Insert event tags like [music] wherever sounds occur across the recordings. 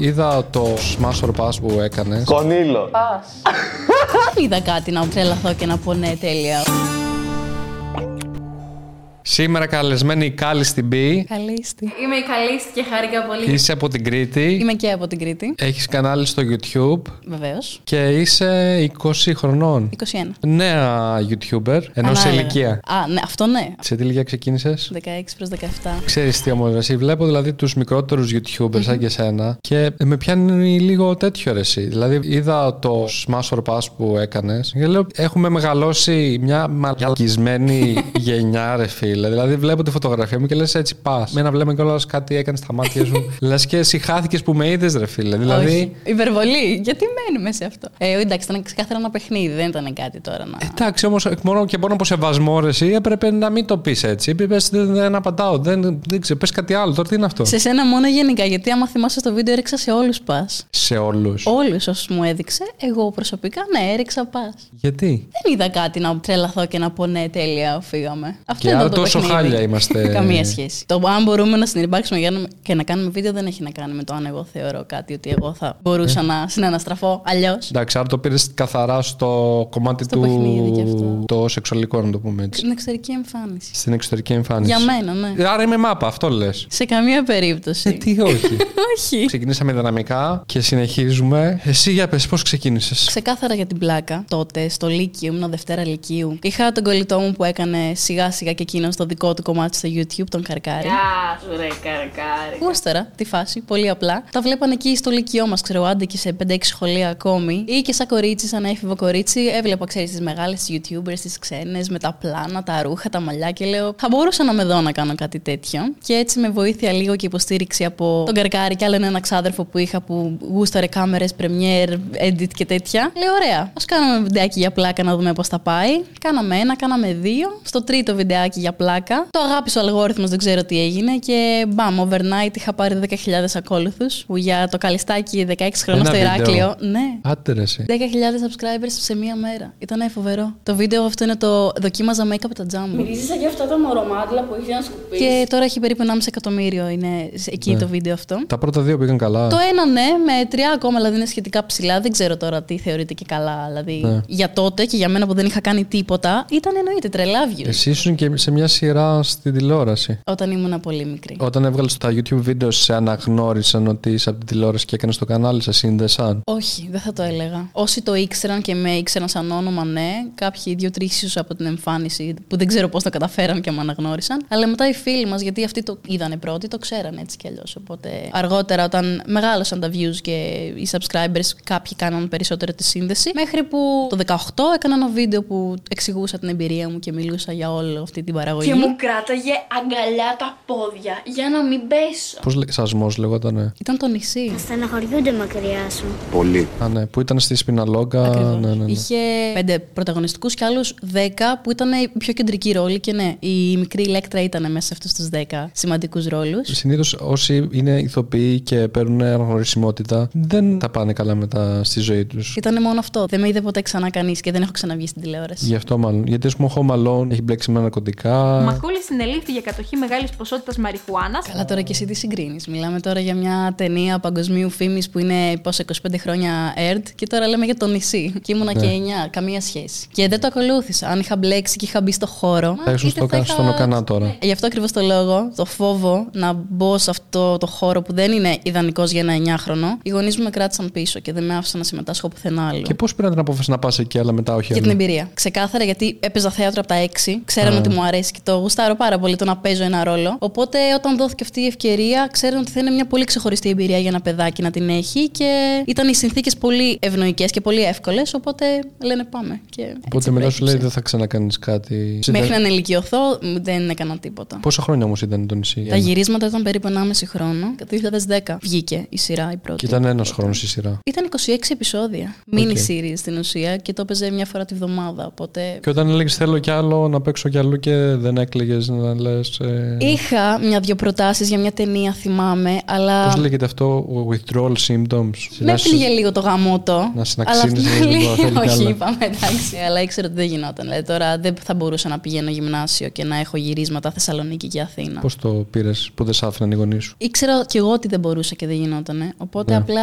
Είδα το Smash or Pass που έκανες. Κονίλο. [laughs] Είδα κάτι να τρελαθώ και να πω ναι, τέλεια. Σήμερα καλεσμένη η Κάλλη στην Μπή. Καλήστη. Είμαι η Καλήστη και χάρηκα πολύ. Είσαι από την Κρήτη. Είμαι και από την Κρήτη. Έχεις κανάλι στο YouTube Βεβαίως. και είσαι 20 χρονών. 21. Νέα YouTuber, ενώ σε Ανάλογα. ηλικία. Α, ναι, αυτό ναι. Σε τι ηλικία ξεκίνησες; 16 προς 17. Ξέρεις τι όμως, εσύ βλέπω δηλαδή τους μικρότερους YouTubers σαν και εσένα και με πιάνει λίγο τέτοιο ρε εσύ. Δηλαδή είδα το Smash or Pass που έκανες και λέω έχουμε μεγαλώσει μια μαλακισμένη [laughs] γενιά ρε φίλε. Δηλαδή βλέπω τη φωτογραφία μου και λες έτσι πας. Με ένα βλέμμα κιόλας κάτι έκανε στα μάτια σου. [laughs] λες και εσύ χάθηκες που με είδες ρε φίλε. Δηλαδή Όχι. Υπερβολή. Γιατί μένουμε σε αυτό; Ε, εντάξει, ήταν ξεκάθαρα ένα παιχνίδι. Δεν ήταν κάτι τώρα να. Εντάξει, όμως μόνο και μόνο από σεβασμό ρε, εσύ έπρεπε να μην το πεις έτσι. Είπε δεν, δεν απαντάω, δεν, δεν ξέρω, πες κάτι άλλο. Τώρα τι είναι αυτό; Σε σένα μόνο γενικά, γιατί άμα θυμάσαι στο βίντεο έριξα σε όλους πας. Σε όλους. Όλους όσους μου έδειξε, εγώ προσωπικά ναι, έριξα πας. Γιατί; Δεν είδα κάτι να τρελαθώ και να πω ναι, τέλεια, φύγαμε. Αυτό Και ήταν άρα το τόσο παιχνίδι. χάλια είμαστε. [laughs] Καμία σχέση. Το αν μπορούμε να συνεπάρξουμε για να- και να κάνουμε βίντεο δεν έχει να κάνει με το αν εγώ θεωρώ κάτι ότι εγώ θα μπορούσα Ε. να συναναστραφώ αλλιώς. Εντάξει, άρα το πήρες καθαρά στο κομμάτι Στο του. παιχνίδι κι αυτό. Το σεξουαλικό, να το πούμε έτσι. Στην εξωτερική εμφάνιση. Στην εξωτερική εμφάνιση. Για μένα, ναι. Άρα είμαι μάπα, αυτό λες. Σε καμία περίπτωση. Ε, τι όχι. [laughs] Όχι. Ξεκινήσαμε δυναμικά και συνεχίζουμε. Εσύ για πες πώς ξεκίνησες; Ξεκάθαρα για την πλάκα. Τότε στο Λύκειο, ήμουν Δευτέρα Λυκείου. Είχα τον κολλητό μου που έκανε σιγά σιγά και εκείνο το δικό του κομμάτι στο YouTube, τον Καρκάρι. Γεια σου, ρε καρκάρι. Γούστερα τη φάση, πολύ απλά. Τα βλέπαν εκεί στο Λυκειό μας, ξέρω, άντε και σε 5-6 σχολεία ακόμη. Ή και σαν κορίτσι, σαν έφηβο κορίτσι, έβλεπα, ξέρεις, τις μεγάλες YouTubers, τις ξένες, με τα πλάνα, τα ρούχα, τα μαλλιά και λέω, θα μπορούσα να με δω να κάνω κάτι τέτοιο. Και έτσι με βοήθεια λίγο και υποστήριξη από τον Καρκάρι και άλλον ένα ξάδερφο που είχα που γούσταρε κάμερες, premiere, edit και τέτοια. Λέω, ωραία, ας κάνουμε βιντεάκι για πλάκα να δούμε πώς θα πάει. Κάναμε ένα, κάναμε δύο. Στο τρίτο βιντεάκι για πλάκα. Το αγάπησε ο αλγόριθμος, δεν ξέρω τι έγινε. Και μπαμ, overnight είχα πάρει 10.000 ακόλουθους. Που για το καλιστάκι 16 χρόνια Ένα στο βίντεο. Ηράκλειο. Ναι. Άντε ρε εσύ. 10.000 subscribers σε μία μέρα. Ήταν φοβερό. Το βίντεο αυτό είναι το δοκίμαζα make-up τα τζάμ μου. Μυρίζει σαν και αυτά τα μορομάτιλα που είχε να σκουπίσει. Και τώρα έχει περίπου 1,5 εκατομμύριο είναι εκεί το βίντεο αυτό. Τα πρώτα δύο πήγαν καλά. Το ένα ναι, με τρία ακόμα δηλαδή είναι σχετικά ψηλά. Δεν ξέρω τώρα τι θεωρείται και καλά. Δηλαδή Ναι. για τότε και για μένα που δεν είχα κάνει τίποτα, ήταν εννοείται τρελά views. Εσύ ήσουν και σε μια σειρά στην τηλεόραση. Όταν ήμουν πολύ μικρή. Όταν έβγαλες τα YouTube βίντεο, σε αναγνώρισαν ότι είσαι από την τηλεόραση και έκανες το κανάλι, σε σύνδεσαν. Όχι, δεν θα το έλεγα. Όσοι το ήξεραν και με ήξεραν σαν όνομα, ναι. Κάποιοι δύο-τρει ίσως από την εμφάνιση που δεν ξέρω πώς το καταφέραν και με αναγνώρισαν. Αλλά μετά οι φίλοι μας, γιατί αυτοί το είδανε πρώτοι, το ξέραν έτσι κι αλλιώς. Οπότε αργότερα, όταν μεγάλωσαν τα views και οι subscribers, κάποιοι κάναν περισσότερο τη σύνδεση. Μέχρι που το 18 έκανα ένα βίντεο που εξηγούσα την εμπειρία μου και μιλούσα για όλη αυτή την παραγωγή. Και μου κράταγε αγκαλιά τα πόδια για να μην πέσω. Πώς λέει, σασμός λεγότανε; Ήταν το νησί. Στεναχωριούνται μακριά σου. Πολύ. Α, ναι, που ήταν στη Σπιναλόγκα. Ακριβώς. Ναι, ναι, ναι. Είχε πέντε πρωταγωνιστικούς και άλλους δέκα που ήταν οι πιο κεντρικοί ρόλοι. Και ναι, η μικρή Ηλέκτρα ήταν μέσα σε αυτούς τους δέκα σημαντικούς ρόλους. Συνήθως όσοι είναι ηθοποιοί και παίρνουν αναγνωρισιμότητα δεν τα πάνε καλά μετά στη ζωή τους. Ήταν μόνο αυτό. Δεν με είδε ποτέ ξανά κανείς και δεν έχω ξαναβγεί στην τηλεόραση. Γι' αυτό μάλλον. Γιατί ας πούμε ο Home Alone έχει μπλέξει με ναρκωτικά. Ο Μακούλη συνελήφθη για κατοχή μεγάλης ποσότητας μαριχουάνας. Καλά, τώρα και εσύ τι συγκρίνεις. Μιλάμε τώρα για μια ταινία παγκοσμίου φήμης που είναι πόσο 25 χρόνια ΕΡΤ και τώρα λέμε για το νησί. Και ήμουνα και 9, καμία σχέση. Και δεν το ακολούθησα. Αν είχα μπλέξει και είχα μπει στο χώρο. Θα ήσουν είτε στο, θα είχα- στον Οκανά τώρα. Γι' αυτό ακριβώς το λόγο, το φόβο να μπω σε αυτό το χώρο που δεν είναι ιδανικός για ένα 9χρονο, οι γονείς μου με κράτησαν πίσω και δεν με άφησαν να συμμετάσχω πουθενά άλλο. Και πώς πήραν την απόφαση να πας εκεί, αλλά μετά όχι Για την άλλο; εμπειρία. Ξεκάθαρα γιατί έπαιζα θέατρο από τα 6. Ξέραν Α. ότι μου αρέσει και το γουστάρω πάρα πολύ το να παίζω ένα ρόλο. Οπότε όταν δόθηκε αυτή η ευκαιρία, ξέραν ότι θα είναι μια πολύ ξεχωριστή εμπειρία για ένα παιδάκι να την έχει και ήταν οι συνθήκες πολύ ευνοϊκές και πολύ εύκολες. Οπότε λένε πάμε. Και έτσι Οπότε μετά σου λέει προέκυψε. δεν θα ξανακάνεις κάτι. Μέχρι να ενηλικιωθώ δεν έκανα τίποτα. Πόσα χρόνια όμως ήταν το νησί. Τα γυρίσματα ήταν περίπου 1,5 χρόνο. Το 2010 βγήκε η σειρά η πρώτη. Και ήταν ένας χρόνος η σειρά. Ήταν 26 επεισόδια. Mini series στην ουσία και το έπαιζε μια φορά τη βδομάδα. Οπότε Και όταν έλεγες θέλω κι άλλο να παίξω κι αλλού και δεν δεν έκλαιγες να λες. Ε... Είχα μια-δυο προτάσεις για μια ταινία, θυμάμαι, αλλά. Πώς λέγεται αυτό, withdrawal symptoms; Με έπληγε λίγο το γαμότο. Να αλλά απ' την συναξύνεις άλλη- λίγο, θέλει κι Όχι, άλλα. είπαμε εντάξει, αλλά ήξερα ότι δεν γινόταν. Δηλαδή, τώρα δεν θα μπορούσα να πηγαίνω γυμνάσιο και να έχω γυρίσματα Θεσσαλονίκη και Αθήνα. Πώς το πήρες που δεν σ' άφηναν οι γονείς σου; Ήξερα κι εγώ ότι δεν μπορούσα και δεν γινόταν. Οπότε Ναι. απλά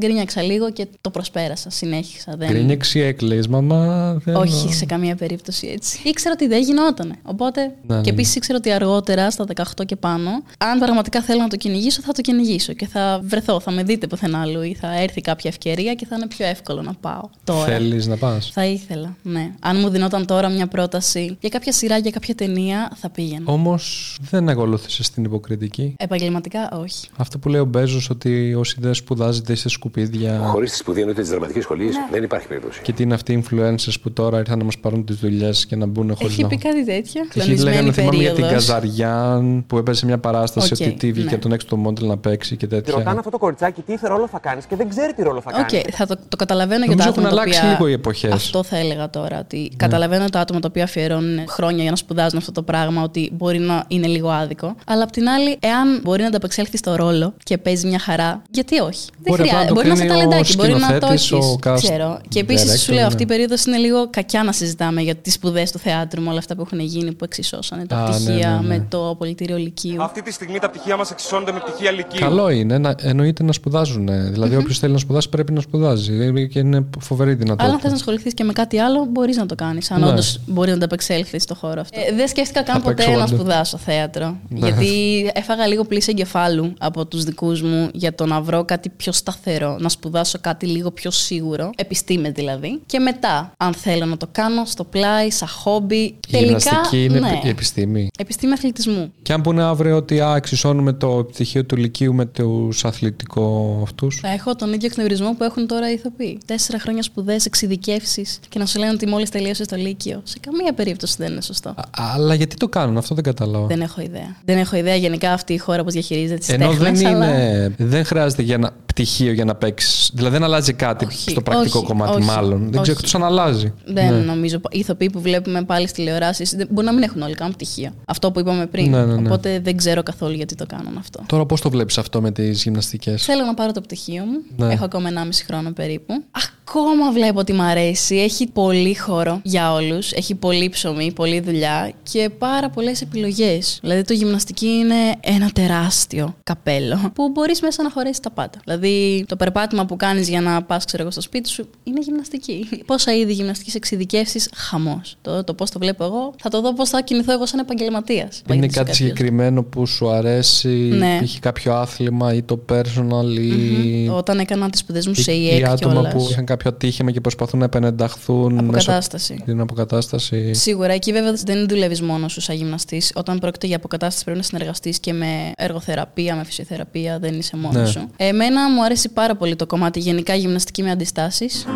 γκρίνιαξα λίγο και το προσπέρασα. Συνέχισα. Δεν... Γκρίνιαξε ή έκλαιγε, μαμά. Δεν... Όχι, σε καμία περίπτωση έτσι. Ήξερα ότι δεν γινόταν. Οπότε. Ναι, ναι, και ναι. επίσης ήξερα ότι αργότερα, στα 18 και πάνω, αν πραγματικά θέλω να το κυνηγήσω, θα το κυνηγήσω και θα βρεθώ. Θα με δείτε πουθενά αλλού ή θα έρθει κάποια ευκαιρία και θα είναι πιο εύκολο να πάω τώρα. Θέλεις να πας; Θα ήθελα, ναι. Αν μου δινόταν τώρα μια πρόταση για κάποια σειρά, για κάποια ταινία, θα πήγαινα. Όμως δεν ακολούθησες την υποκριτική; Επαγγελματικά, όχι. Αυτό που λέει ο Μπέζος ότι όσοι δεν σπουδάζετε είστε σκουπίδια. Χωρίς τη σπουδή εννοείται τη δραματική σχολή Ναι. δεν υπάρχει περίπτωση. Και τι είναι αυτοί οι influencers που τώρα ήρθαν να μας πάρουν τις δουλειές και να μπουν χωρίς Έχει να. πει κάτι τέτοιο; Έχει Κλονισμένη λέγανε, θυμάμαι για την περίοδος. Καζαριάν που έπαιζε μια παράσταση Οκ, στη TV ναι. και τον έξω το μόντελ να παίξει και Τη ρωτάνε τέτοια. αυτό το κοριτσάκι τι θε ρόλο θα κάνεις και δεν ξέρει τι ρόλο θα κάνεις. Οκ, θα το, το καταλαβαίνω για Νομίζω τα έχουν άτομα τα αλλάξει οποία... λίγο οι εποχές. Αυτό θα έλεγα τώρα. Ότι καταλαβαίνω τα άτομα τα οποία αφιερώνουν χρόνια για να σπουδάζουν αυτό το πράγμα, ότι μπορεί να είναι λίγο άδικο. Αλλά απ' την άλλη, εάν μπορεί να ανταπεξέλθει στο ρόλο και παίζει μια χαρά, γιατί όχι; Μπορεί δεν απλά να χρειάζεται. Το Μπορεί να είσαι κρίνει ο ταλεντάκι, μπορεί να το σκηνοθέτης, έχεις. ο cast Ξέρω. Και επίσης director, σου λέω, αυτή η ναι. περίοδος είναι λίγο κακιά να συζητάμε για τις σπουδές του θεάτρου με όλα αυτά που έχουν γίνει, που εξισώσανε τα Α, ναι, πτυχία ναι, ναι. με το απολυτήριο Λυκείου. Αυτή τη στιγμή τα πτυχία μας εξισώνονται με πτυχία λυκείου. Καλό είναι, να, εννοείται να σπουδάζουν. Δηλαδή, όποιος θέλει να σπουδάσει πρέπει να σπουδάζει. Και είναι φοβερή Αλλά αν δυνατότητα. θες να ασχοληθείς και με κάτι άλλο, μπορείς να το κάνεις. Αν Ναι. όντως μπορεί να ανταπεξέλθεις στο χώρο αυτό. Ε, δεν σκέφτηκα καν Θα ποτέ παίξω να όντως. σπουδάσω θέατρο. Ναι. Γιατί έφαγα λίγο πλήση εγκεφάλου από τους δικούς μου για το να βρω κάτι πιο σταθερό. Να σπουδάσω κάτι λίγο πιο σίγουρο. Επιστήμε δηλαδή. Και μετά, αν θέλω να το κάνω στο πλάι, σαν χόμπι. Η Τελικά. γυμναστική είναι ναι. η επιστήμη. Επιστήμη αθλητισμού. Και αν πούνε αύριο ότι α, εξισώνουμε το πτυχίο του Λυκείου με τους αθλητικό αυτούς. Θα έχω τον ίδιο εκνευρισμό που έχουν τώρα οι ηθοποιοί. Τέσσερα χρόνια σπουδές, εξειδικεύσεις και να σου λένε ότι μόλις τελείωσε το Λύκειο. Σε καμία περίπτωση δεν είναι σωστό. Αλλά γιατί το κάνουν, αυτό δεν κατάλαβα. Δεν έχω ιδέα. Δεν έχω ιδέα γενικά αυτή η χώρα πώς διαχειρίζεται τις Ενώ τέχνες, δεν, αλλά... είναι, δεν χρειάζεται για ένα πτυχίο για να παίξεις. Δηλαδή δεν αλλάζει κάτι Όχι, στο πρακτικό όχι, κομμάτι, όχι, μάλλον. Δεν ξέρω όχι. εκτός αν αλλάζει. Δεν Ναι. νομίζω. Οι ηθοποιοί που βλέπουμε πάλι στις τηλεοράσεις μπορεί να μην έχουν όλοι καν πτυχία. Αυτό που είπαμε πριν. Ναι, ναι, ναι. Οπότε δεν ξέρω καθόλου γιατί το κάνουν αυτό. Τώρα πώς το βλέπεις αυτό με τις γυμναστικές; Θέλω να πάρω το πτυχίο μου. Ναι. Έχω ακόμα 1,5 χρόνο περίπου. Ακόμα βλέπω ότι μ' αρέσει. Έχει πολύ χώρο για όλους. Έχει πολύ ψωμί, πολλή δουλειά και πάρα πολλές επιλογές. Δηλαδή το γυμναστική είναι ένα τεράστιο καπέλο που μπορείς μέσα να χωρέσεις τα πάντα. Δηλαδή το περπάτημα που κάνεις για να πας, ξέρω εγώ, στο σπίτι σου είναι γυμναστική. [laughs] Πόσα είδη γυμναστικής εξειδικεύσεις, χαμός. Το, το πώς το βλέπω εγώ, θα το δω πώς θα κινηθώ εγώ σαν επαγγελματίας. Είναι κάτι συγκεκριμένο που σου αρέσει, Ναι. είχε κάποιο άθλημα ή το personal ή, Όταν έκανα τις σπουδές μου ή- σε ή ΙΕΚ άτομα κιόλας. που είχαν κάποιο ατύχημα και προσπαθούν να επανενταχθούν μέσω Αποκατάσταση. την αποκατάσταση. Σίγουρα, εκεί βέβαια δεν δουλεύεις μόνος σου σαν γυμναστής. Όταν πρόκειται για αποκατάσταση, πρέπει να συνεργαστείς και με εργοθεραπεία, με φυσιοθεραπεία, δεν είσαι μόνος Ναι. σου. Εμένα μου αρέσει πάρα πολύ το κομμάτι γενικά γυμναστική με αντιστάσεις.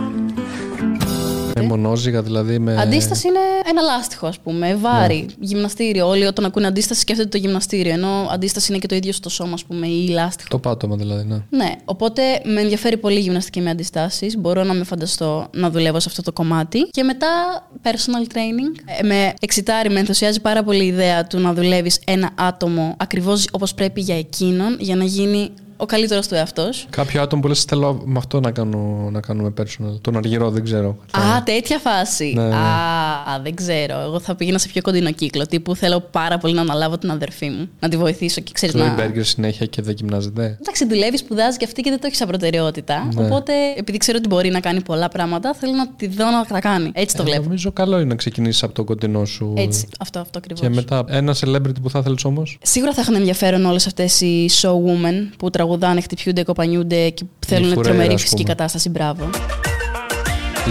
Με μονόζυγα δηλαδή. Με... Αντίσταση είναι ένα λάστιχο, ας πούμε, βάρη, γυμναστήριο. Όλοι όταν ακούνε αντίσταση σκέφτονται το γυμναστήριο. Ενώ αντίσταση είναι και το ίδιο στο σώμα, ας πούμε, ή λάστιχο. Το πάτωμα δηλαδή, ναι. Ναι, οπότε με ενδιαφέρει πολύ η γυμναστική με αντιστάσεις. Μπορώ να με φανταστώ να δουλεύω σε αυτό το κομμάτι. Και μετά personal training. Ε, με εξητάρει, με ενθουσιάζει πάρα πολύ η ιδέα του να δουλεύεις ένα άτομο ακριβώς όπως πρέπει για εκείνον, για να γίνει ο καλύτερος του εαυτός. Κάποιο άτομο που λες θέλω με αυτό να, κάνω, να κάνουμε personal. Τον αργυρό δεν ξέρω. Α, τέτοια φάση. Ναι, ναι. Α, α, δεν ξέρω. Εγώ θα πήγαινα σε πιο κοντινό κύκλο. Τύπου θέλω πάρα πολύ να αναλάβω την αδερφή μου. Να τη βοηθήσω και ξέρεις Τρώει να. μπέργκερ συνέχεια και δεν γυμνάζεται. Εντάξει, δουλεύεις, σπουδάζεις και αυτή και δεν το έχεις σαν προτεραιότητα. Ναι. Οπότε, επειδή ξέρω ότι μπορεί να κάνει πολλά πράγματα, θέλω να τη δω να τα κάνει. Έτσι το Ε, βλέπω. Νομίζω καλό είναι να ξεκινήσεις από το κοντινό σου. Έτσι, αυτό, αυτό ακριβώς. Και μετά ένα celebrity που θα ήθελε όμως; Σίγουρα θα έχουν ενδιαφέρον όλες αυτές οι show women που τραγουδάνε, χτυπιούνται, κοπανιούνται και θέλουν Φουρέιρα, τρομερή ας φυσική πούμε. κατάσταση. Μπράβο.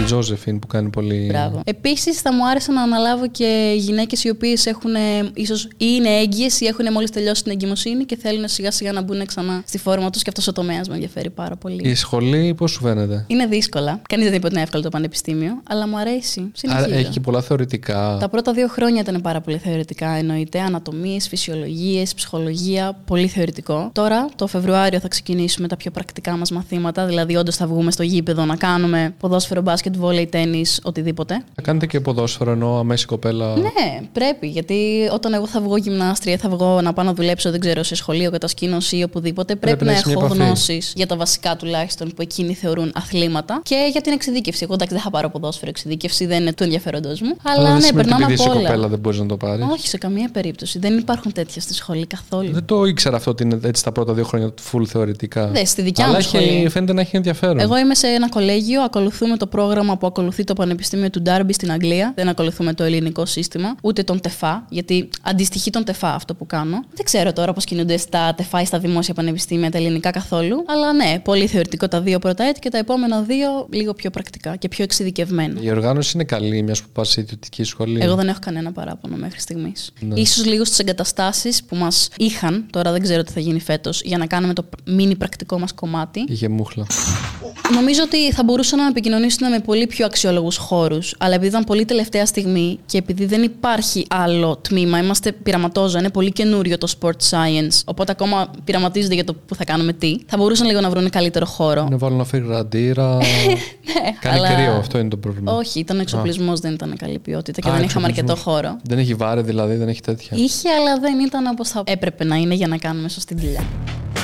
Η Τζόζεφιν που κάνει πολύ. Μπράβο. Επίσης, θα μου άρεσε να αναλάβω και γυναίκες οι οποίες έχουν ίσως ή είναι έγκυες ή έχουν μόλις τελειώσει την εγκυμοσύνη και θέλουν σιγά σιγά να μπουν ξανά στη φόρμα τους και αυτός ο τομέας με ενδιαφέρει πάρα πολύ. Η σχολή πώς σου φαίνεται; Είναι δύσκολα. Κανείς δεν είπε ότι είναι εύκολο το πανεπιστήμιο, αλλά μου αρέσει. Άρα Συνεχίζω. έχει και πολλά θεωρητικά. Τα πρώτα δύο χρόνια ήταν πάρα πολύ θεωρητικά, εννοείται. Ανατομίες, φυσιολογίες, ψυχολογία, πολύ θεωρητικό. Τώρα, το Φεβρουάριο, θα ξεκινήσουμε τα πιο πρακτικά μας μαθήματα. Δηλαδή, όντως θα βγούμε στο γήπεδο να κάνουμε ποδόσφαιρο μπάσκετ μπάσκετ, βόλεϊ, τέννη, οτιδήποτε. Θα κάνετε και ποδόσφαιρο ενώ αμέση κοπέλα. Ναι, πρέπει. Γιατί όταν εγώ θα βγω γυμνάστρια, θα βγω να πάω να δουλέψω, δεν ξέρω, σε σχολείο, κατασκήνωση ή οπουδήποτε, πρέπει, Πρέπει να να έχεις έχω μια επαφή. γνώσεις για τα βασικά τουλάχιστον που εκείνοι θεωρούν αθλήματα και για την εξειδίκευση. Εγώ εντάξει, δεν θα πάρω ποδόσφαιρο εξειδίκευση, δεν είναι του ενδιαφέροντός μου. Αλλά, δεν ναι, σημαίνει ότι περνάμε επειδή από είσαι όλα. κοπέλα δεν μπορείς να το πάρεις. Όχι, σε καμία περίπτωση. Δεν υπάρχουν τέτοια στη σχολή καθόλου. Δεν το ήξερα αυτό ότι είναι έτσι τα πρώτα δύο χρόνια full θεωρητικά. Ναι, στη δικιά Αλλά μου έχει- σχολή. φαίνεται να έχει ενδιαφέρον. Εγώ είμαι σε ένα κολέγιο, ακολουθούμε το πρόγραμμα που ακολουθεί το Πανεπιστήμιο του Ντάρμπι στην Αγγλία. Δεν ακολουθούμε το ελληνικό σύστημα, ούτε τον ΤΕΦΑ, γιατί αντιστοιχεί τον ΤΕΦΑ αυτό που κάνω. Δεν ξέρω τώρα πώς κινούνται στα ΤΕΦΑ ή στα δημόσια πανεπιστήμια τα ελληνικά καθόλου. Αλλά ναι, πολύ θεωρητικό τα δύο πρώτα έτη και τα επόμενα δύο λίγο πιο πρακτικά και πιο εξειδικευμένα. Η οργάνωση είναι καλή, μιας που πας σε ιδιωτική σχολή. Εγώ δεν έχω κανένα παράπονο μέχρι στιγμής. Ναι. Ίσως λίγο στις εγκαταστάσεις που μας είχαν, τώρα δεν ξέρω τι θα γίνει φέτος, για να κάνουμε το μίνι πρακτικό μας κομμάτι. Είχε μούχλα. Νομίζω ότι θα μπορούσαν να επικοινωνήσουν με πολύ πιο αξιόλογους χώρους. Αλλά επειδή ήταν πολύ τελευταία στιγμή και επειδή δεν υπάρχει άλλο τμήμα, είμαστε πειραματόζωα, είναι πολύ καινούριο το sport science. Οπότε ακόμα πειραματίζονται για το που θα κάνουμε τι. Θα μπορούσαν λίγο να βρουν καλύτερο χώρο. Να βάλω να φέρει ραντίρα. [laughs] Κάνει αλλά- κρύο, αυτό είναι το πρόβλημα. Όχι, ήταν ο εξοπλισμός, δεν ήταν καλή ποιότητα και Α, δεν είχαμε αρκετό εξοπλισμός. χώρο. Δεν έχει βάρη δηλαδή, δεν έχει τέτοια. Είχε, αλλά δεν ήταν όπως θα έπρεπε να είναι για να κάνουμε σωστή δουλειά.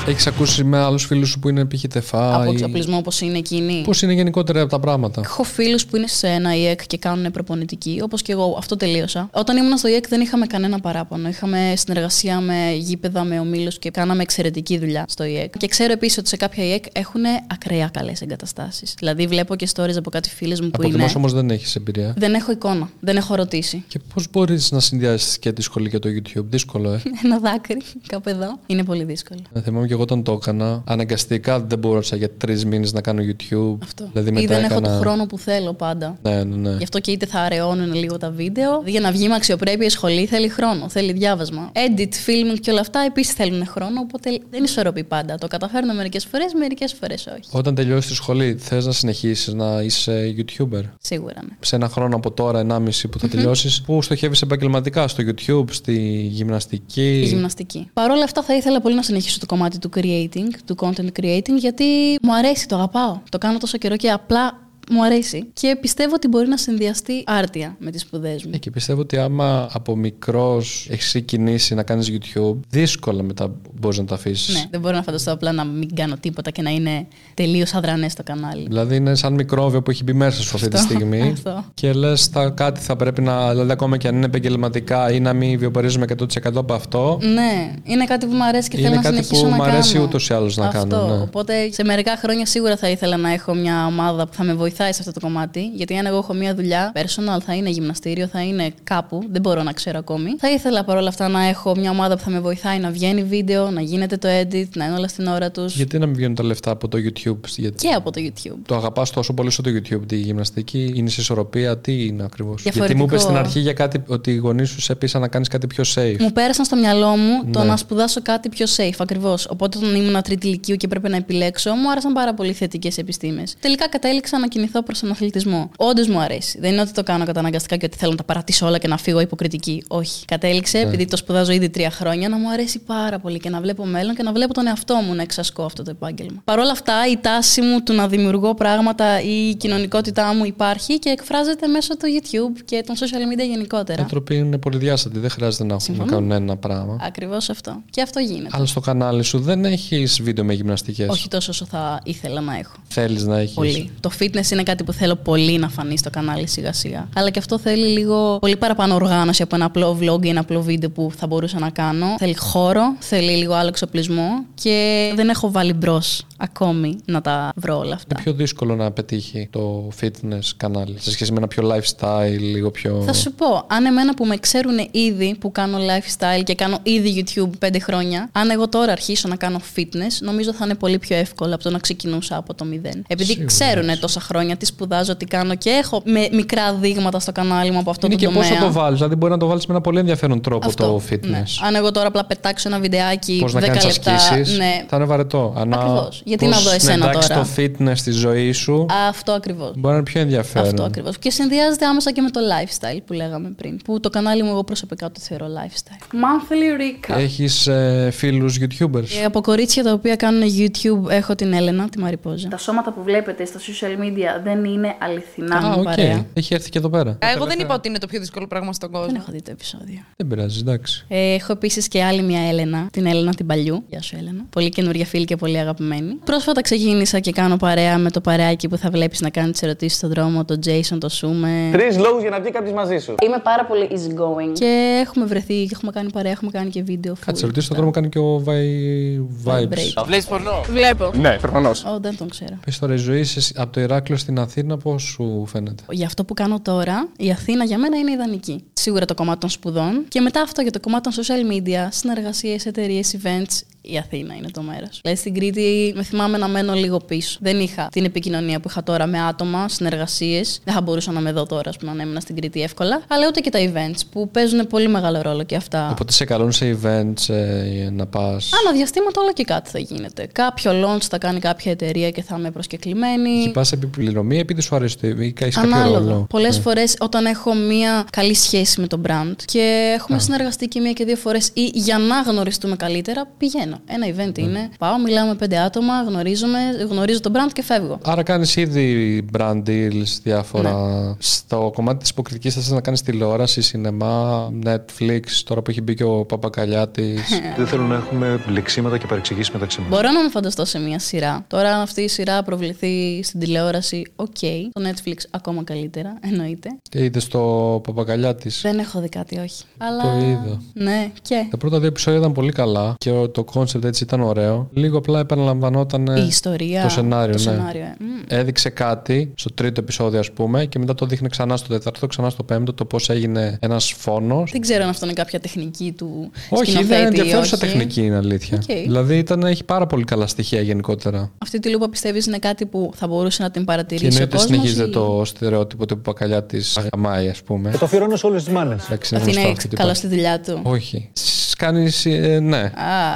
Έχεις ακούσει με άλλους φίλους σου που είναι π.χ. τεφά. Από ή... εξοπλισμό όπως είναι εκείνη. Πώς είναι γενικότερα τα πράγματα; Έχω φίλους που είναι σε ένα ΙΕΚ και κάνουν προπονητική, όπως και εγώ. Αυτό τελείωσα. Όταν ήμουν στο ΙΕΚ δεν είχαμε κανένα παράπονο. Είχαμε συνεργασία με γήπεδα, με ομίλους και κάναμε εξαιρετική δουλειά στο ΙΕΚ. Και ξέρω επίσης ότι σε κάποια ΙΕΚ έχουν ακραία καλές εγκαταστάσεις. Δηλαδή, βλέπω και stories από κάτι φίλες μου που Από είναι. δημόσιο όμως δεν έχεις εμπειρία. Δεν έχω εικόνα. Δεν έχω ρωτήσει. Και πώς μπορείς να συνδυάσεις και τη σχολή και το YouTube; Δύσκολο, ε. [laughs] Ένα δάκρυ κάπου εδώ. Είναι πολύ δύσκολο. Ε, Θυμάμαι και εγώ όταν το έκανα, αναγκαστικά δεν μπορούσα για τρεις μήνες να κάνω YouTube. Αυτό. Δηλαδή Ή μετά δεν έχω έκανα... το χρόνο που θέλω πάντα. Ναι, ναι, ναι. Γι' αυτό και είτε θα αραιώνουν λίγο τα βίντεο. Για να βγει με αξιοπρέπεια η σχολή θέλει χρόνο, θέλει διάβασμα. Edit, filming και όλα αυτά επίσης θέλουν χρόνο, οπότε δεν ισορροπεί πάντα. Το καταφέρνω μερικές φορές, μερικές φορές όχι. Όταν τελειώσει τη σχολή, θες να συνεχίσεις να είσαι YouTuber; Σίγουρα ναι. Σε ένα χρόνο από τώρα, 1,5 που θα τελειώσεις, πού στοχεύεις επαγγελματικά, στο YouTube, στη γυμναστική; Η γυμναστική. Παρ' όλα αυτά, θα ήθελα πολύ να συνεχίσω το κομμάτι του creating, του content creating, γιατί μου αρέσει, το αγαπάω. Το κάνω τόσο καιρό και απλά μου αρέσει. Και πιστεύω ότι μπορεί να συνδυαστεί άρτια με τις σπουδές μου. Ε, Και πιστεύω ότι άμα από μικρός έχεις ξεκινήσει να κάνεις YouTube, δύσκολα μετά μπορείς να το αφήσεις. Ναι, δεν μπορώ να φανταστώ απλά να μην κάνω τίποτα και να είναι τελείως αδρανές το κανάλι. Δηλαδή είναι σαν μικρόβιο που έχει μπει μέσα σου αυτή τη Αυτό, στιγμή. αυτό. Και λες, κάτι θα πρέπει να. Δηλαδή, ακόμα και αν είναι επαγγελματικά ή να μην βιοπορίζουμε 100% από αυτό. Ναι, είναι κάτι που μου αρέσει και Είναι θέλω να κάτι συνεχίσω που να μου αρέσει κάνω. ούτως ή άλλως να Αυτό. κάνω, ναι. Οπότε σε μερικά χρόνια σίγουρα θα ήθελα να έχω μια ομάδα που θα με βοηθάει σε αυτό το κομμάτι. Γιατί αν εγώ έχω μια δουλειά personal, θα είναι γυμναστήριο, θα είναι κάπου, δεν μπορώ να ξέρω ακόμη. Θα ήθελα παρόλα αυτά να έχω μια ομάδα που θα με βοηθάει να βγαίνει βίντεο, να γίνεται το edit, να είναι όλα στην ώρα τους. Γιατί να μην βγαίνουν τα λεφτά από το YouTube. Γιατί Και από το YouTube. το αγαπάς τόσο πολύ στο YouTube τη γυμναστική, είναι σε ισορροπία, τι είναι ακριβώς; Γιατί Διαφορετικό. μου είπες στην αρχή για κάτι ότι οι γονείς σου σε πείσαν να κάνεις κάτι πιο safe. Μου πέρασαν στο μυαλό μου το Ναι. να σπουδάσω κάτι πιο safe ακριβώς. Οπότε όταν ήμουν τρίτη ηλικίου και έπρεπε να επιλέξω, μου άρεσαν πάρα πολύ θετικές επιστήμες. Τελικά κατέληξα να κινηθώ προς τον αθλητισμό. Όντως μου αρέσει. Δεν είναι ότι το κάνω καταναγκαστικά και ότι θέλω να τα παρατήσω όλα και να φύγω υποκριτική. Όχι. Κατέληξε, Ναι. επειδή το σπουδάζω ήδη τρία χρόνια, να μου αρέσει πάρα πολύ και να βλέπω μέλλον και να βλέπω τον εαυτό μου να εξασκώ αυτό το επάγγελμα. Παρ' όλα αυτά, η τάση μου του να δημιουργώ πράγματα ή η κοινωνικότητά μου υπάρχει και εκφράζεται μέσω του YouTube και των social media Οι γενικότερα. άνθρωποι είναι πολυδιάστατοι, δεν χρειάζεται να, έχουν, να κάνουν ένα πράγμα. Ακριβώς αυτό. Και αυτό γίνεται. Αλλά στο κανάλι σου δεν έχεις βίντεο με γυμναστικές; Όχι τόσο όσο θα ήθελα να έχω. Θέλεις να έχεις; Πολύ. Το fitness είναι κάτι που θέλω πολύ να φανεί στο κανάλι σιγά σιγά. Αλλά και αυτό θέλει λίγο πολύ παραπάνω οργάνωση από ένα απλό vlog ή ένα απλό βίντεο που θα μπορούσα να κάνω. Θέλει χώρο, θέλει λίγο άλλο εξοπλισμό και δεν έχω βάλει μπρος ακόμη να τα βρω όλα αυτά. Είναι πιο δύσκολο να πετύχει το fitness κανάλι σε σχέση με ένα πιο lifestyle, λίγο πιο. Θα σου πω, αν εμένα που με ξέρουν ήδη που κάνω lifestyle και κάνω ήδη YouTube πέντε χρόνια, αν εγώ τώρα αρχίσω να κάνω fitness, νομίζω θα είναι πολύ πιο εύκολο από το να ξεκινούσα από το μηδέν. Επειδή Σίγουρα, ξέρουν τόσα χρόνια τι σπουδάζω, τι κάνω και έχω με μικρά δείγματα στο κανάλι μου από αυτό Είναι το και τομέα. πώς θα το βάλεις. Δηλαδή, μπορεί να το βάλεις με ένα πολύ ενδιαφέρον τρόπο Αυτό, το fitness. ναι. Αν εγώ τώρα απλά πετάξω ένα βιντεάκι Πώς 10 να κάνεις λεπτά. ασκήσεις. Ναι, Θα είναι βαρετό. Αλλά Ακριβώς. Γιατί πώς να δω εσένα εντάξει τώρα. το fitness στη ζωή σου αυτό ακριβώς. μπορεί να είναι πιο ενδιαφέρον. Αυτό ακριβώς. Και συνδυάζεται άμεσα και με το lifestyle που λέγαμε πριν. Που το κανάλι μου εγώ προσωπικά το θεωρώ lifestyle. Monthly recap. Έχεις ε, φίλους YouTubers; Και από κορίτσια τα οποία κάνουν YouTube έχω την Έλενα, τη Μαριπόζα. Τα σώματα που βλέπετε στα social media παιδιά. Δεν είναι αληθινά Α, μου οκ. παρέα. Έχει έρθει και εδώ πέρα. Εγώ δεν είπα ότι είναι το πιο δύσκολο πράγμα στον κόσμο. Δεν έχω δει το επεισόδιο. Δεν πειράζει, εντάξει. Ε, έχω επίσης και άλλη μια Έλενα, την Έλενα την παλιού. Γεια σου, Έλενα. Πολύ καινούργια φίλη και πολύ αγαπημένη. Πρόσφατα ξεκίνησα και κάνω παρέα με το παρεάκι που θα βλέπεις να κάνει τις ερωτήσεις στον δρόμο, τον Jason, το Σούμε. Τρεις λόγους για να βγει κάποιος μαζί σου. Είμαι πάρα πολύ easygoing. Και έχουμε βρεθεί και έχουμε κάνει παρέα, έχουμε κάνει και βίντεο. Κάτσε, ρωτήσω στον δρόμο κάνει και ο Vi- Vibes. Βλέπεις πορνό; Βλέπω. Ναι, προφανώς. Ω, δεν τον ξέρω. Πες τώρα, η ζωή σας από το Ηράκλειο στην Αθήνα πώς σου φαίνεται; Για αυτό που κάνω τώρα, η Αθήνα για μένα είναι ιδανική. Σίγουρα το κομμάτι των σπουδών. Και μετά αυτό για το κομμάτι των social media, συνεργασίες, εταιρείες, events. Η Αθήνα είναι το μέρος. Δηλαδή στην Κρήτη με θυμάμαι να μένω λίγο πίσω. Δεν είχα την επικοινωνία που είχα τώρα με άτομα, συνεργασίες. Δεν θα μπορούσα να με δω τώρα, ας πούμε, αν έμενα στην Κρήτη εύκολα. Αλλά ούτε και τα events που παίζουν πολύ μεγάλο ρόλο και αυτά. Οπότε σε καλούν σε events ε, να πας. Αναδιαστήματα όλο και κάτι θα γίνεται. Κάποιο launch θα κάνει κάποια εταιρεία και θα είμαι προσκεκλημένη. Και πας επιπληρωμή επειδή σου αρέσει το ή έχεις κάποιο Ανάλογα. ρόλο; Πολλές Ναι. φορές όταν έχω μία καλή σχέση με το brand και έχουμε Α. συνεργαστεί και μία και δύο φορές ή για να γνωριστούμε καλύτερα, πηγαίνω. Ένα Ναι. event είναι. Πάω, μιλάω με πέντε άτομα, γνωρίζομαι, γνωρίζω το brand και φεύγω. Άρα κάνεις ήδη brand deals διάφορα. Ναι. Στο κομμάτι της υποκριτικής θα θες να κάνεις τηλεόραση, σινεμά, Netflix, τώρα που έχει μπει και ο Παπακαλιάτης. [laughs] Δεν θέλω να έχουμε λεξίματα και παρεξηγήσεις μεταξύ μας. Μπορώ να με φανταστώ σε μία σειρά. Τώρα, αν αυτή η σειρά προβληθεί στην τηλεόραση, οκ. Το Netflix ακόμα καλύτερα, εννοείται. και είδες το Παπακαλιάτης. Δεν έχω δει κάτι, όχι. Αλλά... Το είδα. Ναι, και. Τα πρώτα δύο επεισόδια ήταν πολύ καλά και ο- το concept έτσι ήταν ωραίο. Λίγο απλά επαναλαμβανόταν Η ιστορία. το σενάριο. Το ναι. σενάριο, ε. Μμ. Έδειξε κάτι στο τρίτο επεισόδιο, ας πούμε, και μετά το δείχνει ξανά στο τέταρτο, ξανά στο πέμπτο, το πώς έγινε ένας φόνος. Δεν ξέρω αν αυτό είναι κάποια τεχνική του Όχι, είναι σκηνοθέτη ή ενδιαφέρουσα όχι. τεχνική, είναι αλήθεια. Οκ. Δηλαδή ήταν, έχει πάρα πολύ καλά στοιχεία γενικότερα. Αυτή τη λούπα πιστεύεις είναι κάτι που θα μπορούσε να την Και παρατηρήσει ο εννοείται κόσμος. συνεχίζεται το στερεότυπο του παπακαλιά της αγαμάει, ας πούμε. Και το αφιερώνω σε όλες τις μάνες. Εντάξει, είναι Αυτή γνωστό είναι αυτό τι καλό υπάρχει. στη δουλειά του. Όχι. Κάνεις. Ε, ναι. Α,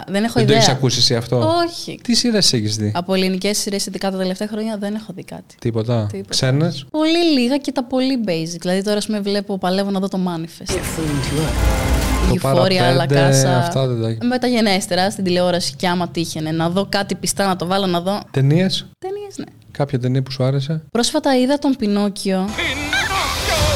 δεν έχω Δεν το ιδέα. έχει ακούσει εσύ αυτό; Όχι. Τι σειρές έχεις δει; Από ελληνικές σειρές, ειδικά τα τελευταία χρόνια, δεν έχω δει κάτι. Τίποτα. Τίποτα. Ξένες; Πολύ λίγα και τα πολύ basic. Δηλαδή τώρα, με βλέπω, παλεύω να δω το Manifest. Το Euphoria, La παραπέντε, Casa. αυτά δεν τα Με τα γενέστερα στην τηλεόραση και άμα τύχαινε να δω κάτι πιστά να το βάλω να δω. Ταινίες; Ταινίες, ναι. Κάποια ταινία που σου άρεσε; Πρόσφατα είδα τον Πινόκιο.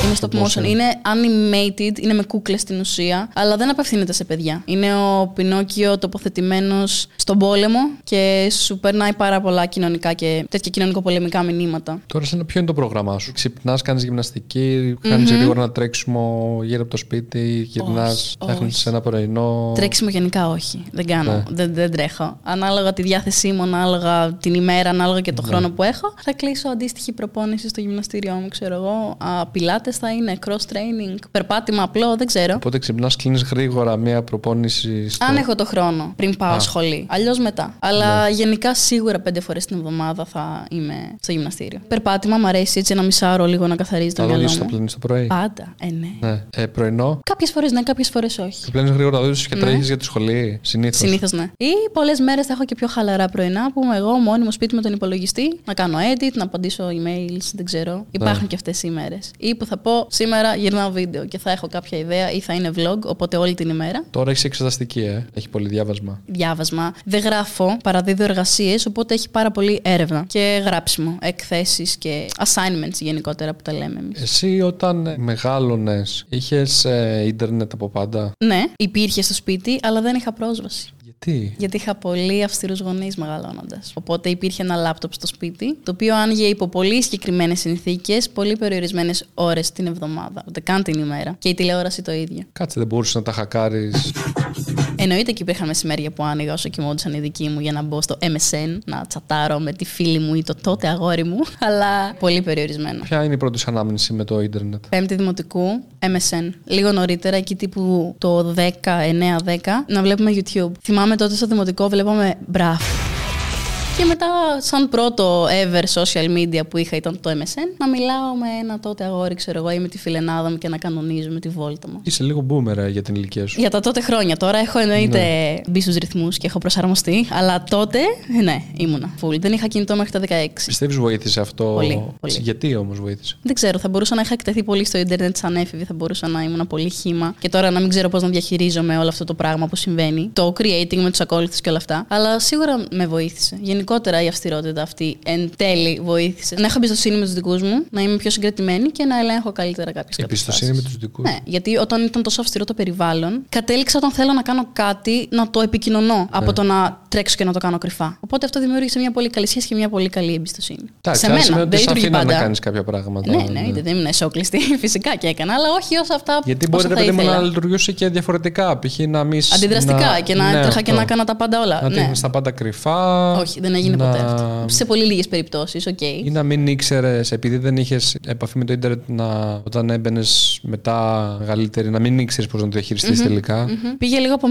Είναι stop motion. Είναι animated, είναι με κούκλες στην ουσία, αλλά δεν απευθύνεται σε παιδιά. Είναι ο Πινόκιο τοποθετημένος στον πόλεμο και σου περνάει πάρα πολλά κοινωνικά και τέτοια κοινωνικοπολεμικά μηνύματα. Τώρα, σένα, ποιο είναι το πρόγραμμά σου; Ξυπνάς, κάνεις γυμναστική, κάνει γρήγορα ένα τρέξιμο γύρω από το σπίτι, γυρνάς, Όχι, φτιάχνει όχι. ένα πρωινό. Τρέξιμο γενικά όχι. Δεν κάνω. Ναι. Δεν, δεν τρέχω. Ανάλογα τη διάθεσή μου, ανάλογα την ημέρα, ανάλογα και Ναι. το χρόνο που έχω, θα κλείσω αντίστοιχη προπόνηση στο γυμναστήριό μου, ξέρω εγώ. Α, πιλάτες θα είναι, cross training, περπάτημα απλό, δεν ξέρω. Οπότε ξυπνάς, κλείνεις γρήγορα μία προπόνηση. Στο... Αν έχω το χρόνο πριν πάω Α. Ναι. σχολή. Αλλιώς μετά. Αλλά γενικά σίγουρα πέντε φορές την εβδομάδα θα είμαι στο γυμναστήριο. Περπάτημα, μου αρέσει έτσι ένα μισάωρο λίγο να καθαρίζει το Θα μυαλό δει το μου. πλένεις το πρωί. Πάντα, ε, ναι. Ναι. Ε, πρωινό; Κάποιες φορές ναι, κάποιες φορές όχι. Το πλένεις γρήγορα το και Ναι. τρέχεις για τη σχολή. Συνήθως. Συνήθως ναι. Ή πολλές μέρες θα έχω και πιο χαλαρά πρωινά που είμαι εγώ μόνιμο σπίτι με τον υπολογιστή, να κάνω edit, να απαντήσω emails, δεν ξέρω. Υπάρχουν και αυτές οι ημέρε. Ή που θα πω σήμερα γυρνάω βίντεο και θα έχω κάποια ιδέα ή θα είναι vlog, οπότε όλη την ημέρα. Τώρα έχεις εξεταστική, ε. Έχει πολύ διάβασμα. Διάβασμα. Δεν γράφω, παραδίδω εργασίες, οπότε έχει πάρα πολύ έρευνα και γράψιμο. Εκθέσεις και assignments γενικότερα που τα λέμε εμείς. Εσύ όταν μεγάλωνες, είχες ίντερνετ από πάντα; Ναι, υπήρχε στο σπίτι, αλλά δεν είχα πρόσβαση. Γιατί. Γιατί είχα πολύ αυστηρούς γονείς μεγαλώνοντας. Οπότε υπήρχε ένα λάπτοπ στο σπίτι, το οποίο άνοιγε υπό πολύ συγκεκριμένες συνθήκες, πολύ περιορισμένες ώρες την εβδομάδα, ούτε καν την ημέρα. Και η τηλεόραση το ίδιο. Κάτσε, δεν μπορούσες να τα χακάρεις. Εννοείται και υπήρχαν μεσημέρια που άνοιγα όσο κοιμόντουσαν οι δικοί μου για να μπω στο MSN, να τσατάρω με τη φίλη μου ή το τότε αγόρι μου, [laughs] αλλά πολύ περιορισμένο. Ποια είναι η πρώτη σου ανάμνηση με το ίντερνετ; Πέμπτη δημοτικού, MSN. Λίγο νωρίτερα, εκεί τύπου το 10, 9, 10, να βλέπουμε YouTube. Θυμάμαι τότε στο δημοτικό βλέπαμε μπραφ. Και μετά, σαν πρώτο ever social media που είχα ήταν το MSN, να μιλάω με ένα τότε αγόρι, ξέρω εγώ, ή με τη φιλενάδα μου και να κανονίζουμε τη βόλτα μου. Είσαι λίγο boomer ε, για την ηλικία σου. Για τα τότε χρόνια. Τώρα έχω εννοείται μπει στους ρυθμούς και έχω προσαρμοστεί. Αλλά τότε, ναι, ήμουνα. Full. Δεν είχα κινητό μέχρι τα 16. Πιστεύεις βοήθησε αυτό; Πολύ, πολύ. Γιατί όμως βοήθησε; Δεν ξέρω, θα μπορούσα να είχα εκτεθεί πολύ στο Ιντερνετ σαν έφηβη, θα μπορούσα να ήμουν πολύ χήμα και τώρα να μην ξέρω πώς να διαχειρίζομαι όλο αυτό το πράγμα που συμβαίνει. Το creating με τους ακόλουθους και όλα αυτά. Αλλά σίγουρα με βοήθησε. Γενικότερα η αυστηρότητα αυτή εν τέλει βοήθησε. Να έχω εμπιστοσύνη με τους δικούς μου, να είμαι πιο συγκρατημένη και να ελέγχω καλύτερα κάποιες Εμπιστοσύνη με τους δικούς. Ναι, γιατί όταν ήταν τόσο αυστηρό το περιβάλλον, κατέληξα όταν θέλω να κάνω κάτι να το επικοινωνώ Ναι. από το να τρέξω και να το κάνω κρυφά. Οπότε αυτό δημιούργησε μια πολύ καλή σχέση και μια πολύ καλή εμπιστοσύνη. Εντάξει, σε άρα μένα. σημαίνει ότι δεν σε λειτουργεί αφήναν να πάντα. κάνεις κάποια πράγματα. Ναι, ναι, δεν ήμουν εσόκλειστη. [laughs] Φυσικά και έκανα, αλλά όχι όσο αυτά Γιατί όσο μπορεί ρε θα παιδί μου ήθελα. να λειτουργούσε και διαφορετικά. Π.χ. να μην. σ- Αντιδραστικά και να ναι, έτρεχα και αυτό. να έκανα τα πάντα όλα. Να ναι. τύχνεις τα πάντα κρυφά. Όχι, δεν έγινε να... ποτέ αυτό. Σε πολύ λίγες περιπτώσεις, οκ. Ή να μην ήξερες, επειδή δεν είχες επαφή με το Ιντερνετ, να, όταν έμπαινες μετά μεγαλύτερη, να μην ήξερες πώς να το διαχειριστείς τελικά. Μμμ. Πήγε λίγο από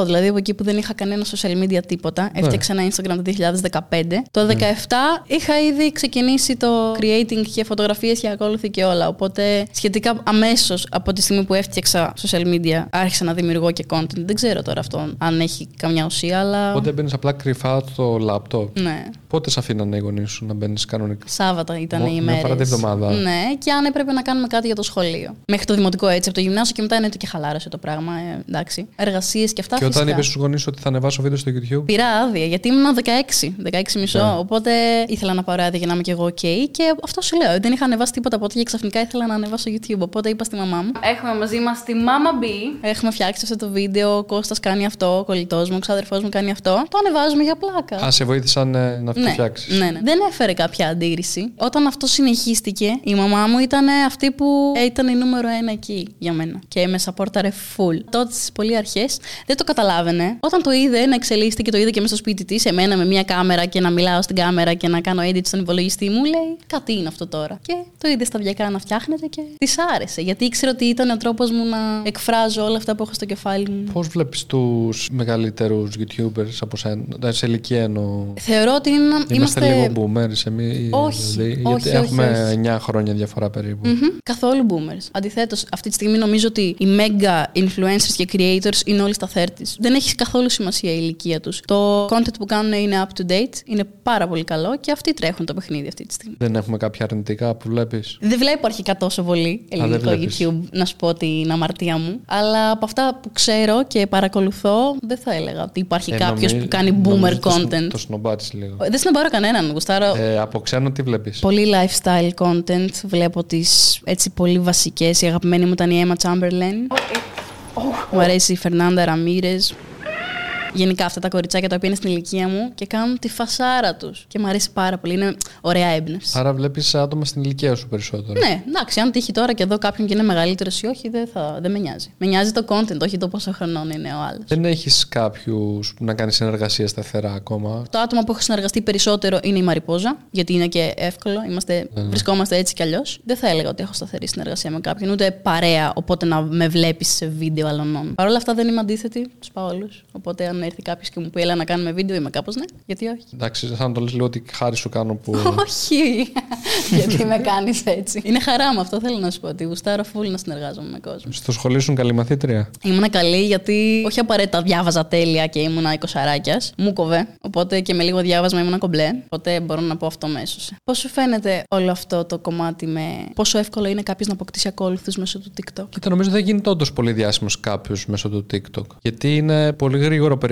0-100, δηλαδή από εκεί που δεν είχα κανένα social media τίποτα. Ναι. Έφτιαξα ένα Instagram το 2015. Το 2017 είχα ήδη ξεκινήσει το creating και φωτογραφίες και ακόλουθη και όλα. Οπότε σχετικά αμέσως από τη στιγμή που έφτιαξα social media άρχισα να δημιουργώ και content. Δεν ξέρω τώρα αυτό αν έχει καμιά ουσία, αλλά. Οπότε έμπαινες απλά κρυφά στο λάπτοπ. Ναι. Πότε σε αφήνανε οι γονείς σου να μπαίνεις κανονικά; Σάββατα ήταν Μο- οι μια μέρε. φορά τη βδομάδα. Ναι, και αν έπρεπε να κάνουμε κάτι για το σχολείο. Μέχρι το δημοτικό έτσι, από το γυμνάσιο και μετά είναι και χαλάρωσε το πράγμα. Ε, εντάξει. Εργασίες και αυτά. Και όταν φυσικά. είπες στους γονείς ότι θα ανεβάσω βίντεο στο YouTube; Πήρα άδεια γιατί ήμουν 16, 16 μισό. Ναι. Οπότε ήθελα να πάρω άδεια για να είμαι κι εγώ OK. Και αυτό σου λέω. Δεν είχα ανεβάσει τίποτα από τότε και ξαφνικά ήθελα να ανεβάσω YouTube. Οπότε είπα στη μαμά μου. Έχουμε μαζί μας τη Mama B. Έχουμε φτιάξει αυτό το βίντεο. Ο Κώστας κάνει αυτό. Ο κολλητός μου, ο ξάδερφό μου κάνει αυτό. Το ανεβάζουμε για πλάκα. Α, σε βοήθησαν ε, να το Ναι, φτιάξεις. ναι, ναι. Δεν έφερε κάποια αντίρρηση. Όταν αυτό συνεχίστηκε, η μαμά μου ήταν αυτή που ήταν η νούμερο ένα εκεί για μένα. Και με σαπόρταρε full. Τότε στις πολύ αρχές δεν το καταλάβαινε. Όταν το είδε να εξελίσσεται και το είδε και μέσα στο σπίτι της, εμένα με μια κάμερα και να μιλάω στην κάμερα και να κάνω edit στον υπολογιστή μου, λέει κάτι είναι αυτό τώρα. Και το είδε σταδιακά να φτιάχνεται και της άρεσε. Γιατί ήξερε ότι ήταν ο τρόπος μου να εκφράζω όλα αυτά που έχω στο κεφάλι μου. Πώς βλέπεις τους μεγαλύτερους YouTubers από σένα, ε, σε ηλικία εννοώ; Θεωρώ ότι είναι, Είμαστε, λίγο boomers εμείς. Όχι, δηλαδή, όχι, γιατί όχι, έχουμε όχι. 9 χρόνια διαφορά περίπου. Μμμ, Καθόλου boomers. Αντιθέτως, αυτή τη στιγμή νομίζω ότι οι mega influencers και creators είναι όλοι στα 30s. Δεν έχει καθόλου σημασία η ηλικία τους. Το content που κάνουν είναι up to date, είναι πάρα πολύ καλό και αυτοί τρέχουν το παιχνίδι αυτή τη στιγμή. Δεν έχουμε κάποια αρνητικά που βλέπεις; Δεν βλέπω αρχικά τόσο πολύ ελληνικό βλέπεις. YouTube, να σου πω την αμαρτία μου. Αλλά από αυτά που ξέρω και παρακολουθώ, δεν θα έλεγα ότι υπάρχει κάποιος που κάνει boomer content. Το σνομπάτι λίγο. Δεν συνομπάρω κανέναν, γουστάρω. Ε, από ξένο τι βλέπεις; Πολύ lifestyle content. Βλέπω τις έτσι πολύ βασικές. Η αγαπημένη μου ήταν η Emma Chamberlain. Μου αρέσει η Φερνάντα Ραμίρες. Γενικά αυτά τα κοριτσάκια τα οποία είναι στην ηλικία μου και κάνουν τη φασάρα τους. Και μου αρέσει πάρα πολύ. Είναι ωραία έμπνευση. Άρα βλέπεις άτομα στην ηλικία σου περισσότερο. Ναι, εντάξει, αν τύχει τώρα και εδώ κάποιον και είναι μεγαλύτερος ή όχι, δεν, θα, δεν με νοιάζει. Με νοιάζει το content, όχι το πόσο χρονών είναι ο άλλος. Δεν έχεις κάποιους που να κάνεις συνεργασία σταθερά ακόμα; Το άτομο που έχω συνεργαστεί περισσότερο είναι η Μαριπόζα, γιατί είναι και εύκολο. Είμαστε, Βρισκόμαστε έτσι κι αλλιώς. Δεν θα έλεγα ότι έχω σταθερή συνεργασία με κάποιον, ούτε παρέα, οπότε να με βλέπεις σε βίντεο αλωνών. Παρ' όλα αυτά δεν είμαι αντίθετη, τους πάω όλους. Οπότε αν έρθει κάποιος και μου πει έλα να κάνουμε βίντεο, είμαι κάπως ναι, γιατί όχι. Εντάξει, σαν να το λες λίγο ότι χάρη σου κάνω που. όχι! [laughs] γιατί με κάνεις έτσι. Είναι χαρά μου αυτό, θέλω να σου πω. Ότι γουστάρω φούλ να συνεργάζομαι με κόσμο. Στο σχολείο σου καλή μαθήτρια; Ήμουνα καλή γιατί όχι απαραίτητα διάβαζα τέλεια και ήμουνα εικοσαράκιας. Μου κοβε. Οπότε και με λίγο διάβασμα ήμουνα κομπλέ. Οπότε μπορώ να πω αυτό μέσω. Πώς σου φαίνεται όλο αυτό το κομμάτι με πόσο εύκολο είναι κάποιος να αποκτήσει ακόλουθους μέσω του TikTok; Κοίτα, νομίζω δεν γίνεται όντως πολύ διάσημος κάποιος μέσω του TikTok. Γιατί είναι πολύ γρήγορο περιεχόμενο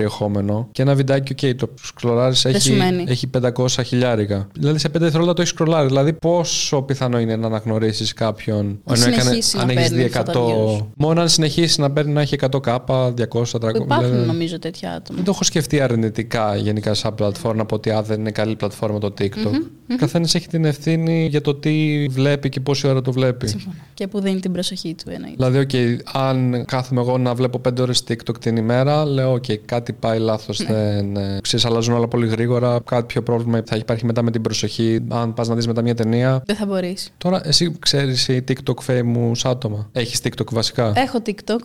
και ένα βιντεάκι, OK, το σκρολάρει σου έχει, μένει. έχει 500 χιλιάρικα. Δηλαδή σε 5 δευτερόλεπτα το έχεις σκρολάρει. Δηλαδή πόσο πιθανό είναι να αναγνωρίσεις κάποιον Να ενώ έκανε- συνεχίσει να αν έχεις παίρνεις δει αυτά τα 100. views. Μόνο αν συνεχίσει να παίρνει να έχει 100 κάπα, 200, 300. Υπάρχουν δηλαδή- νομίζω τέτοια άτομα. Δεν το έχω σκεφτεί αρνητικά γενικά σαν πλατφόρμα να πω ότι α, δεν είναι καλή πλατφόρμα το TikTok. Καθένας έχει την ευθύνη για το τι βλέπει και πόση ώρα το βλέπει. Και που δίνει την προσοχή του εννοείται. Δηλαδή, οκ, αν κάθομαι εγώ να βλέπω 5 ώρες TikTok την ημέρα, λέω, οκ, κάτι πάει λάθος. Δεν. Ε, ξέρεις, αλλάζουν όλα πολύ γρήγορα. Κάποιο πρόβλημα θα υπάρχει μετά με την προσοχή. Αν πας να δεις μετά μια ταινία. Δεν θα μπορείς. Τώρα, εσύ ξέρεις οι TikTok famous άτομα. Έχεις TikTok βασικά; Έχω TikTok.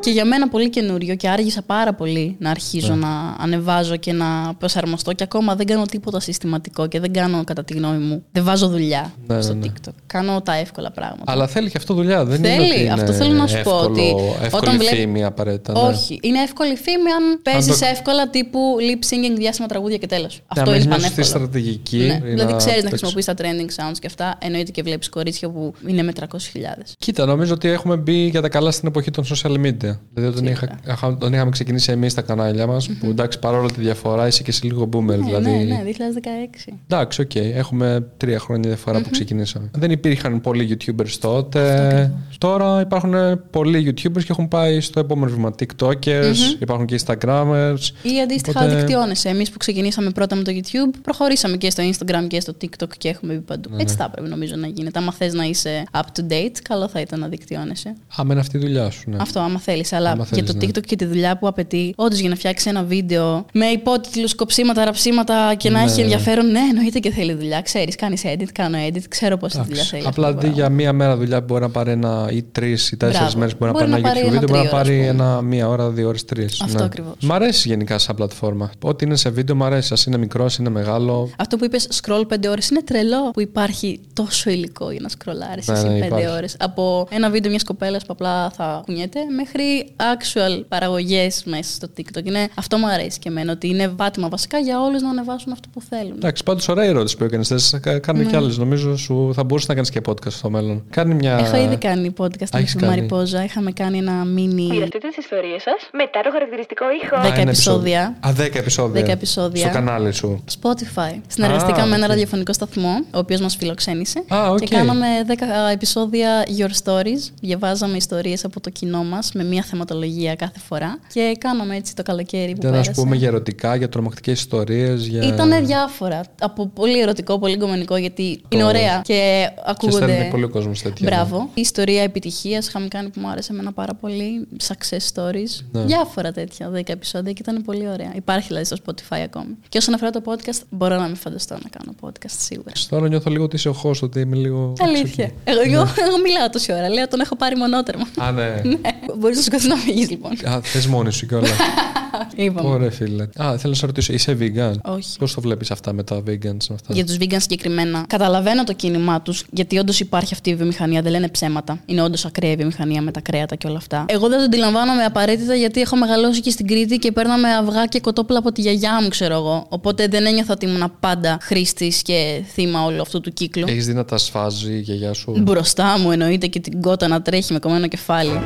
Και για μένα πολύ καινούριο και άργησα πάρα πολύ να αρχίζω Ναι. να ανεβάζω και να προσαρμοστώ και ακόμα δεν κάνω τίποτα συστηματικό και δεν κάνω κατά τη γνώμη μου. Δεν βάζω δουλειά Ναι, στο ναι, ναι. TikTok. Κάνω τα εύκολα πράγματα. Αλλά θέλει και αυτό δουλειά. Δεν Θέλει, είναι ότι είναι αυτό θέλω να σου πω, εύκολο, ότι εύκολη όταν βλέ- φήμη απαραίτητα. ναι. Όχι. Είναι εύκολη φήμη αν παίζεις το- εύκολα τύπου lip singing διάσημα τραγούδια και τέλος. Να Αυτό μην είναι είναι σωστή πανεύκολο. στρατηγική. Ναι. ή Δηλαδή ξέρεις να παίξεις- χρησιμοποιείς τα trending sounds και αυτά. Εννοείται και βλέπεις κορίτσια που είναι με 300.000. Κοίτα, νομίζω ότι έχουμε μπει για τα καλά στην εποχή των social media. Media. Δηλαδή όταν, είχα, είχα- όταν είχαμε ξεκινήσει εμείς τα κανάλια μας, που εντάξει παρόλο τη διαφορά είσαι και εσύ λίγο boomer. Ναι, δηλαδή, ναι, ναι, 2016. Εντάξει, οκ. Έχουμε τρία χρόνια διαφορά που ξεκινήσαμε. Δεν υπήρχαν πολλοί YouTubers τότε. Τώρα υπάρχουν πολλοί YouTubers και έχουν πάει στο επόμενο βήμα. TikTokers, υπάρχουν και Instagramers. Ή αντίστοιχα Οπότε- δικτυώνεσαι. Εμείς που ξεκινήσαμε πρώτα με το YouTube, προχωρήσαμε και στο Instagram και στο TikTok και έχουμε μπει παντού. Ναι, Έτσι θα έπρεπε νομίζω να γίνεται. Άμα θες να είσαι up to date, καλό θα ήταν να δικτυώνεσαι. Άμα είναι αυτή η δουλειά σου, ναι. Αυτό, άμα θέλεις. Αλλά Άμα για θέλεις, το ναι. TikTok και τη δουλειά που απαιτεί, όντως για να φτιάξει ένα βίντεο με υπότιτλους, κοψίματα, ραψίματα και να Ναι, έχει ναι. ενδιαφέρον, ναι, εννοείται και θέλει δουλειά. Ξέρεις, κάνεις edit, κάνω edit, ξέρω πόση δουλειά Εντάξει. θέλεις. Απλά αυτό το αντί για πράγμα. μία μέρα δουλειά που μπορεί να πάρει ένα ή τρεις ή τέσσερις Μπράβο. μέρες που μπορεί να Μπορεί πάρει να ένα πάρει YouTube ένα βίντεο, μπορεί να τρίωρο, ας πάρει πούμε. ένα μία ώρα, δύο ώρες, τρεις. Αυτό ακριβώς. Μ' αρέσει γενικά σαν πλατφόρμα. Ό,τι είναι σε βίντεο, μ' αρέσει. Α είναι μικρός, ας είναι μεγάλο. Αυτό που είπες, scroll 5 ώρες, είναι τρελό που υπάρχει τόσο υλικό για να σκρολάρεις Ναι, εσύ ναι, 5 υπάρχει. ώρες. Από ένα βίντεο μιας κοπέλας που απλά θα κουνιέται μέχρι actual παραγωγές μέσα στο TikTok. Είναι, αυτό μου αρέσει και εμένα, ότι είναι πάτημα βασικά για όλους να ανεβάσουν αυτό που θέλουν. Εντάξει, πάντως ωραία η ερώτηση που έκανες. Θες να κάνουμε Ναι. κι άλλες. Νομίζω σου θα μπορούσε να κάνεις και podcast στο μέλλον. Κάνει μια. Έχω ήδη κάνει podcast με έχεις τη κάνει. Μαριπόζα. Είχαμε κάνει ένα mini Μοιραστείτε τις ιστορίες σας μετά το χαρακτηριστικό ήχο. Α, 10 ένα επεισόδια. Α, 10 επεισόδια. 10 επεισόδια. Στο κανάλι σου. Spotify. Συνεργαστήκαμε με ένα οκ. ραδιοφωνικό σταθμό, ο οποίος μας φιλοξένησε. Α, οκ. Και κάναμε 10 επεισόδια Your Stories. Διαβάζαμε ιστορίες από το κοινό μας με μία θεματολογία κάθε φορά. Και κάναμε έτσι το καλοκαίρι που Ήταν, α πέρασε. πούμε, για ερωτικά, για τρομακτικές ιστορίες. Για... Ήταν διάφορα. Από πολύ ερωτικό, πολύ κομμενικό, γιατί είναι ωραία και Και ακούγονται. στέλνει πολύ ο κόσμο τέτοια. ναι. Μπράβο. Η ιστορία επιτυχίας είχαμε κάνει που μου άρεσε εμένα πάρα πολύ. Success stories. Ναι. Διάφορα τέτοια 10 επεισόδια και ήταν πολύ ωραία. Υπάρχει δηλαδή στο Spotify ακόμη. Και όσον αφορά το podcast, μπορώ να μην φανταστώ να κάνω podcast σίγουρα. Τώρα νιώθω λίγο ότι είσαι ο host, ότι είμαι λίγο. Αλήθεια. Εγώ, εγώ, εγώ μιλάω τόση ώρα. Λέω τον έχω πάρει μονότερμα. Α, ναι. [laughs] Ναι. Μπορείς να σηκωθεί να φύγει λοιπόν. Α, θες μόνη σου κιόλας. Είπαμε. [laughs] Ωραία, φίλε. Α, θέλω να σε ρωτήσω, είσαι vegan; Όχι. Πώς το βλέπεις αυτά με τα vegans, με αυτά; Για τους vegan συγκεκριμένα, καταλαβαίνω το κίνημά τους, γιατί όντως υπάρχει αυτή η βιομηχανία, δεν λένε ψέματα. Είναι όντως ακραία η βιομηχανία με τα κρέατα και όλα αυτά. Εγώ δεν το αντιλαμβάνομαι απαραίτητα γιατί έχω μεγαλώσει και στην Κρήτη και παίρναμε αυγά και κοτόπουλα από τη γιαγιά μου, ξέρω εγώ. Οπότε δεν ένιωθα ότι ήμουν πάντα χρήστης και θύμα όλου αυτού του κύκλου. Έχεις δει να τα σφάζει η γιαγιά σου; Μπροστά μου εννοείται και την κότα να τρέχει με κομμένο κεφάλι.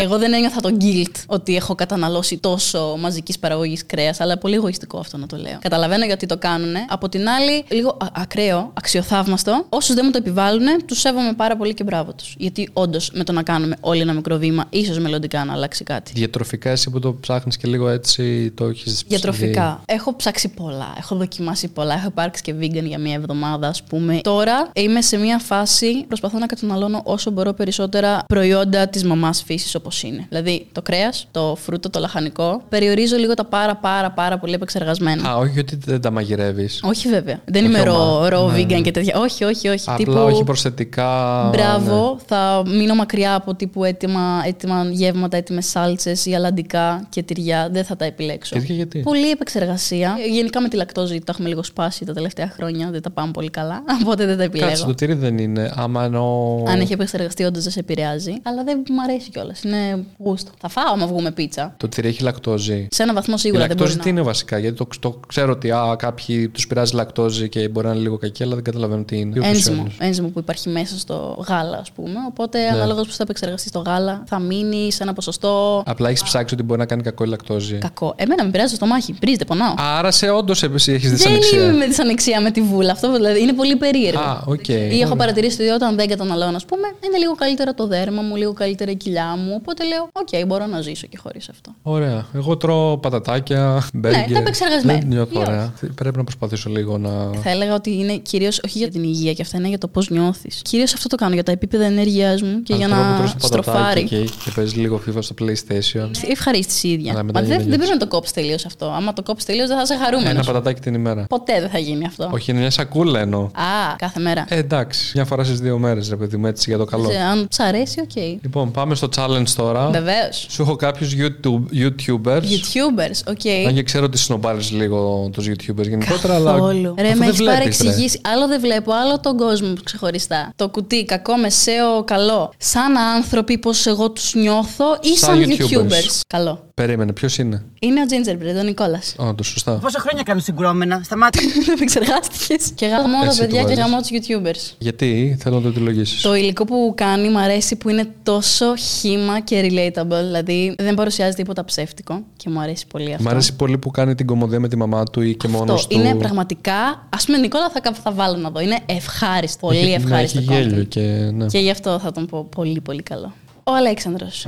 Εγώ δεν ένιωθα τον guilt ότι έχω καταναλώσει τόσο μαζικής παραγωγής κρέας, αλλά πολύ εγωιστικό αυτό να το λέω. Καταλαβαίνω γιατί το κάνουν. Από την άλλη, λίγο α- ακραίο, αξιοθαύμαστο. Όσους δεν μου το επιβάλλουν, τους σέβομαι πάρα πολύ και μπράβο τους. Γιατί όντως με το να κάνουμε όλοι ένα μικρό βήμα, ίσως μελλοντικά να αλλάξει κάτι. Διατροφικά, εσύ που το ψάχνεις και λίγο έτσι, το έχεις Διατροφικά. Έχω ψάξει πολλά. Έχω δοκιμάσει πολλά. Έχω υπάρξει και vegan για μία εβδομάδα, ας πούμε. Τώρα είμαι σε μία φάση. Προσπαθώ να καταναλώνω όσο μπορώ περισσότερα προϊόντα της μαμάς φύσης όπως είναι. Δηλαδή το κρέας, το φρούτο, το λαχανικό. Περιορίζω λίγο τα πάρα πάρα πάρα πολύ επεξεργασμένα. Α, όχι ότι δεν τα μαγειρεύεις. Όχι βέβαια. Δεν Όχι είμαι ρο, ομά. ρο Ναι, vegan ναι. και τέτοια. Όχι, όχι, όχι. Απλά όχι προσθετικά. Μπράβο, ναι. θα μείνω μακριά από τύπου έτοιμα, έτοιμα γεύματα, έτοιμε σάλτσες ή αλαντικά και τυριά. Δεν θα τα επιλέξω. Τέτοια γιατί; Πολύ επεξεργασία. Γενικά με τη λακτόζη τα έχουμε λίγο σπάσει τα τελευταία χρόνια. Δεν τα πάμε πολύ καλά. [laughs] Οπότε δεν τα επιλέγω. Κάτσε, το τυρί δεν είναι. Άμα εννοώ. Αν έχει επεξεργαστεί, όντως δεν σε επηρεάζει. Αλλά δεν μου αρέσει κιόλας. Είναι γούστο. Θα φάω άμα βγούμε πίτσα. Το τυρί έχει λακτόζη. Σε ένα βαθμό Η σίγουρα δεν μπορεί λακτόζη να. τι είναι βασικά, γιατί το, το ξέρω ότι α, κάποιοι τους πειράζει λακτόζη και μπορεί να είναι λίγο κακή, αλλά δεν καταλαβαίνω τι είναι. Ούτως ή Ένζυμο, άλλως. ένζυμο που υπάρχει μέσα στο γάλα, ας πούμε. Οπότε, Ναι. ανάλογα πώς θα επεξεργαστείς το γάλα, θα μείνει σε ένα ποσοστό Απλά έχεις ψάξει ότι μπορεί να κάνει κακό η λακτόζη. κακό. Εμένα με πειράζει το στομάχι. Πρίζεται, πονάω. Άρα σε όντως έχεις Δεν δυσανεξία. είμαι με δυσανεξία με τη βούλα. Αυτό δηλαδή είναι πολύ περίεργο. Α, οκ. Ή έχω Ωραία. παρατηρήσει ότι όταν δεν καταναλώνω, ας πούμε, είναι λίγο καλύτερα το δέρμα μου, λίγο καλύτερα η κοιλιά μου. Οπότε λέω, Οκ, μπορώ να ζήσω και χωρίς αυτό. Ωραία. Εγώ τρώω πατατάκια, μπέργκερ. Ναι, τα επεξεργασμένα. Δεν νιώθω Ή όχι. ωραία. Πρέπει να προσπαθήσω λίγο να. Θα έλεγα ότι είναι κυρίως όχι για την υγεία και αυτά, είναι για το πώς νιώθεις. Κυρίως αυτό το κάνω για τα επίπεδα ενέργεια μου και Αν για τώρα που να τρως το πατατάκι στροφάρει. Και, και παίζει λίγο FIFA στο PlayStation. Ευχαρίστηση η ίδια. Αλλά μετά Μα δεν, γίνεται δεν έτσι. πρέπει να το κόψει τελείως αυτό. Άμα το κόψει τελείως, δεν θα είσαι χαρούμενος. Ένα πατατάκι την ημέρα. Ποτέ δεν θα γίνει αυτό. Όχι, είναι μια σακούλα εννοώ. Α, κάθε μέρα. Ε, εντάξει, μια φορά στις δύο μέρες, ρε παιδί μου, έτσι για το καλό. Σε- Αν σ' αρέσει, οκ. Λοιπόν, πάμε στο challenge τώρα. Βεβαίως. Σου έχω κάποιους YouTube, YouTubers. YouTubers, OK. Αν και ξέρω ότι σνομπάρεις λίγο τους YouTubers γενικότερα, αλλά. Καθόλου. Ρε, αφού με δεν έχεις βλέπεις, ρε. παρεξηγήσει. Άλλο δεν βλέπω, άλλο τον κόσμο ξεχωριστά. Το κουτί, κακό, μεσαίο, καλό. Σαν άνθρωποι, πώς εγώ τους νιώθω ή Σαν σαν, YouTubers. YouTubers. Καλό. Περίμενε, ποιος είναι; Είναι ο Gingerbread, ο Νικόλας. Όντω, σωστά. Πόσα χρόνια κάνω συγκρόμενα, σταμάτα. [laughs] Επεξεργάστηκε. και γαμώ τα Έτσι παιδιά το και βάζεις. γαμώ τους YouTubers. Γιατί; Θέλω να το επιλογήσει. Το υλικό που κάνει μου αρέσει που είναι τόσο χήμα και relatable. Δηλαδή δεν παρουσιάζει τίποτα ψεύτικο και μου αρέσει πολύ αυτό. Μ' αρέσει πολύ που κάνει την κομμωδία με τη μαμά του ή και μόνος Αυτό του. είναι πραγματικά. Α πούμε, Νικόλα θα, θα βάλω να δω. Είναι ευχάριστο. Πολύ Έχει- ευχάριστο. Ναι, έχει γέλιο content. και. Ναι. Και γι' αυτό θα τον πω πολύ, πολύ καλό. Ο Αλέξανδρος.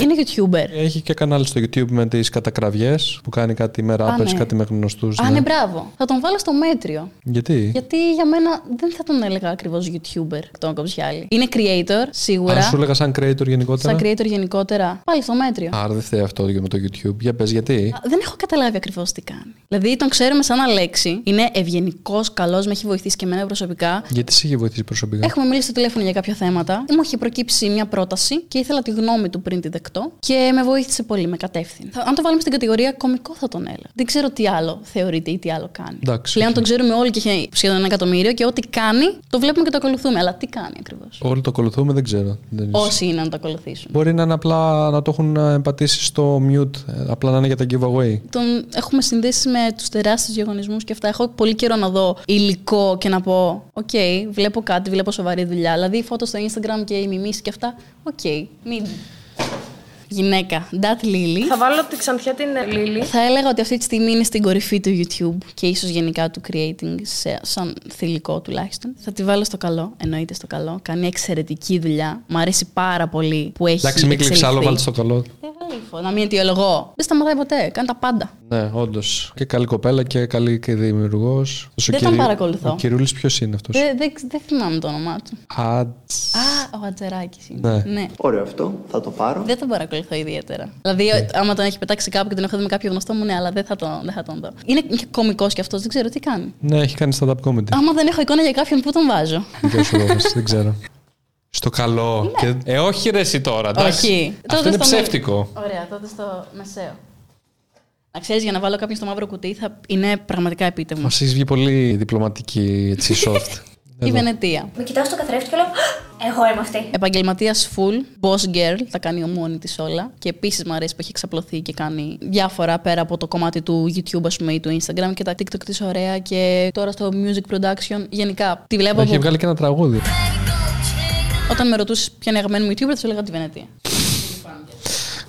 Είναι YouTuber. Έχει και κανάλι στο YouTube με τις κατακραυγές που κάνει κάτι με rappers, ναι. κάτι με γνωστούς. Α, ναι, μπράβο. Θα τον βάλω στο μέτριο. Γιατί; Γιατί για μένα δεν θα τον έλεγα ακριβώς YouTuber τον Κοψιάλη. Είναι creator, σίγουρα. Αν σου έλεγα σαν creator γενικότερα; Σαν creator γενικότερα. Πάλι στο μέτριο. Άρα δεν φταίει αυτό για με το YouTube. Για πες, γιατί; Α, Δεν έχω καταλάβει ακριβώς τι κάνει. Δηλαδή τον ξέρουμε σαν Αλέξη. Είναι ευγενικός, καλός, με έχει βοηθήσει και εμένα προσωπικά. Γιατί σε είχε βοηθήσει προσωπικά; Έχουμε μιλήσει στο τηλέφωνο για κάποια θέματα. Μου είχε προκύψει μια πρόταση και ήθελα τη γνώμη του πριν τη δεχτώ και με βοήθησε πολύ, με κατεύθυνε. Θα- Αν το βάλουμε στην κατηγορία κωμικό θα τον έλεγα. Δεν ξέρω τι άλλο θεωρείται ή τι άλλο κάνει. Εντάξει, Πλέον οκ. τον ξέρουμε όλοι και έχει σχεδόν ένα εκατομμύριο και ό,τι κάνει το βλέπουμε και το ακολουθούμε. Αλλά τι κάνει ακριβώς; Όλοι το ακολουθούμε, δεν ξέρω. Δεν είναι- Όσοι είναι να το ακολουθήσουν. Μπορεί να είναι απλά να το έχουν ε, πατήσει στο mute, ε, απλά να είναι για τα giveaway. Τον έχουμε συνδέσει με τους τεράστιους διαγωνισμούς και αυτά. Έχω πολύ καιρό να δω υλικό και να πω: Οκ, βλέπω κάτι, βλέπω σοβαρή δουλειά. Δηλαδή, φώτος στο Instagram και οι μιμήσεις και αυτά. Οκ, μην. Γυναίκα, Ντάτ Λίλι. Θα βάλω τη ξανθιά την Λίλη. Θα έλεγα ότι αυτή τη στιγμή είναι στην κορυφή του YouTube και ίσως γενικά του creating, σε, σαν θηλυκό τουλάχιστον. Θα τη βάλω στο καλό, εννοείται στο καλό. Κάνει εξαιρετική δουλειά. Μου αρέσει πάρα πολύ που έχει. Εντάξει, μην κλείψει άλλο, εξελιχθεί. βάλτε στο καλό. Ε, γαλήφο, να μην αιτιολογώ. Δεν σταματάει ποτέ, κάνει τα πάντα. Ναι, όντως. Και καλή κοπέλα και καλή και δημιουργός. Δεν τον παρακολουθώ. Ο Κυρίουλη ποιος είναι αυτός; Δεν δεν- δεν θυμάμαι το όνομά του. Ατς. Α, ο Ατζεράκης είναι. Ναι. Ωραίο αυτό, θα το πάρω. Δεν τον παρακολουθώ ιδιαίτερα. Δηλαδή, άμα τον έχει πετάξει κάπου και τον έχω δει με κάποιο γνωστό μου, ναι, αλλά δεν θα τον, δεν θα τον δω. Είναι και κωμικός κι αυτός, δεν ξέρω τι κάνει. Ναι, έχει κάνει stand-up comedy. Άμα δεν έχω εικόνα για κάποιον, πού τον βάζω; Δεν σου δώσεις, δεν ξέρω. Στο καλό. Και... Ε, όχι ρε εσύ τώρα, εντάξει. Ναι. Όχι. Αυτό Τότε είναι στο με- ψεύτικο. Ωραία, τότε στο μεσαίο. Να ξέρεις, για να βάλω κάποιον στο μαύρο κουτί θα είναι πραγματικά επίτευγμα. Μα έχει βγει πολύ διπλωματική, έτσι, soft. [laughs] Η Βενετία. Με κοιτάω στο καθρέφτη και λέω Εγώ είμαι αυτή. Επαγγελματίας full, boss girl, τα κάνει μόνη της όλα. Και επίσης μου αρέσει που έχει εξαπλωθεί και κάνει διάφορα πέρα από το κομμάτι του YouTube, ας πούμε, ή του Instagram και τα TikTok της ωραία. Και τώρα στο music production, γενικά τη βλέπω. Έχει από- βγάλει και ένα τραγούδι. Όταν με ρωτούσες ποια είναι η αγαπημένη μου YouTuber, θα σου έλεγα τη Βενετία.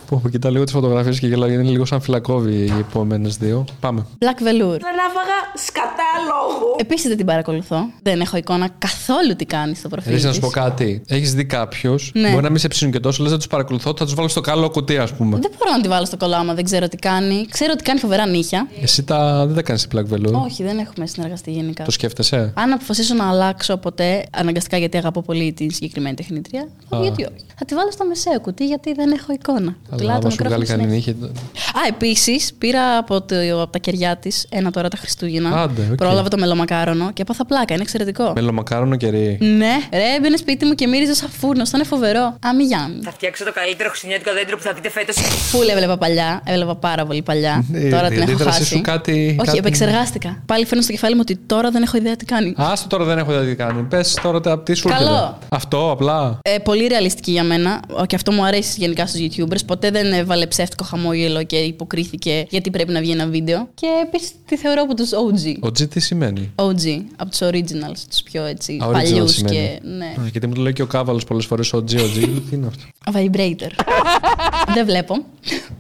Που που κοιτάω λίγο τις φωτογραφίες και γελάω, είναι λίγο σαν φυλακόβι οι επόμενες δύο. Πάμε. Black Velour. Δεν άφαγα σκατά λόγου. Επίσης δεν την παρακολουθώ. Δεν έχω εικόνα καθόλου τι κάνει στο προφίλ. Εσύ να της. σου πω κάτι; Έχεις δει κάποιους, Ναι. μπορεί να μην σε ψήνουν και τόσο, λες να τους παρακολουθώ, θα τους βάλω στο καλό κουτί, ας πούμε. Δεν μπορώ να τη βάλω στο κολλά άμα δεν ξέρω τι κάνει. Ξέρω ότι κάνει φοβερά νύχια. Εσύ τα... δεν τα κάνεις Black Velour; Όχι, δεν έχουμε συνεργαστεί γενικά. Το σκέφτεσαι; Αν αποφασίσω να αλλάξω ποτέ, αναγκαστικά γιατί αγαπώ πολύ την συγκεκριμένη τεχνήτρια, θα Α. πω γιατί όχι. Θα τη βάλω στο μεσαίο κουτί γιατί δεν έχω εικόνα. Αλλά Πουλάω το άμα σου μικρόφωνο βγάλει κανένα συνέχεια. νύχια. Α, επίσης πήρα από, το, από τα κεριά της ένα τώρα τα Χριστούγεννα. Άντε, οκ. Πρόλαβα το μελομακάρονο και έπαθα πλάκα. Είναι εξαιρετικό. Μελομακάρονο κερί. Ναι, ρε, έμπαινε σπίτι μου και μύριζες σαν φούρνο. Ήταν φοβερό. Αμιγιάν. Θα φτιάξω το καλύτερο χριστουγεννιάτικο δέντρο που θα δείτε φέτος. Φουλ έβλεπα παλιά. Έβλεπα πάρα πολύ παλιά. Ναι, τώρα η την έχω αντίδρασή χάσει. σου κάτι- Όχι, κάτι- επεξεργάστηκα. Πάλι φέρνω στο κεφάλι μου ότι τώρα δεν έχω ιδέα τι κάνει. Άστο τώρα δεν έχω ιδέα τι κάνει. Πες τώρα τα- τι σου Καλό. έρχεται. Αυτό απλά. Ε, πολύ ρεαλιστική για μένα. Ο- Και αυτό μου αρέσει γενικά στους YouTubers. Ποτέ δεν έβαλε ψεύτικο χαμόγελο και υποκρίθηκε γιατί πρέπει να βγει ένα βίντεο. Και επίσης τη θεωρώ από τους OG. Ο G τι σημαίνει; OG, από τους originals, τους πιο έτσι Α, original παλιούς σημαίνει. και. Ναι. Α, Γιατί μου το λέει και ο Κάβαλος πολλές φορές ο G, ο G. [laughs] Τι είναι αυτό; Vibrator. [laughs] δεν βλέπω.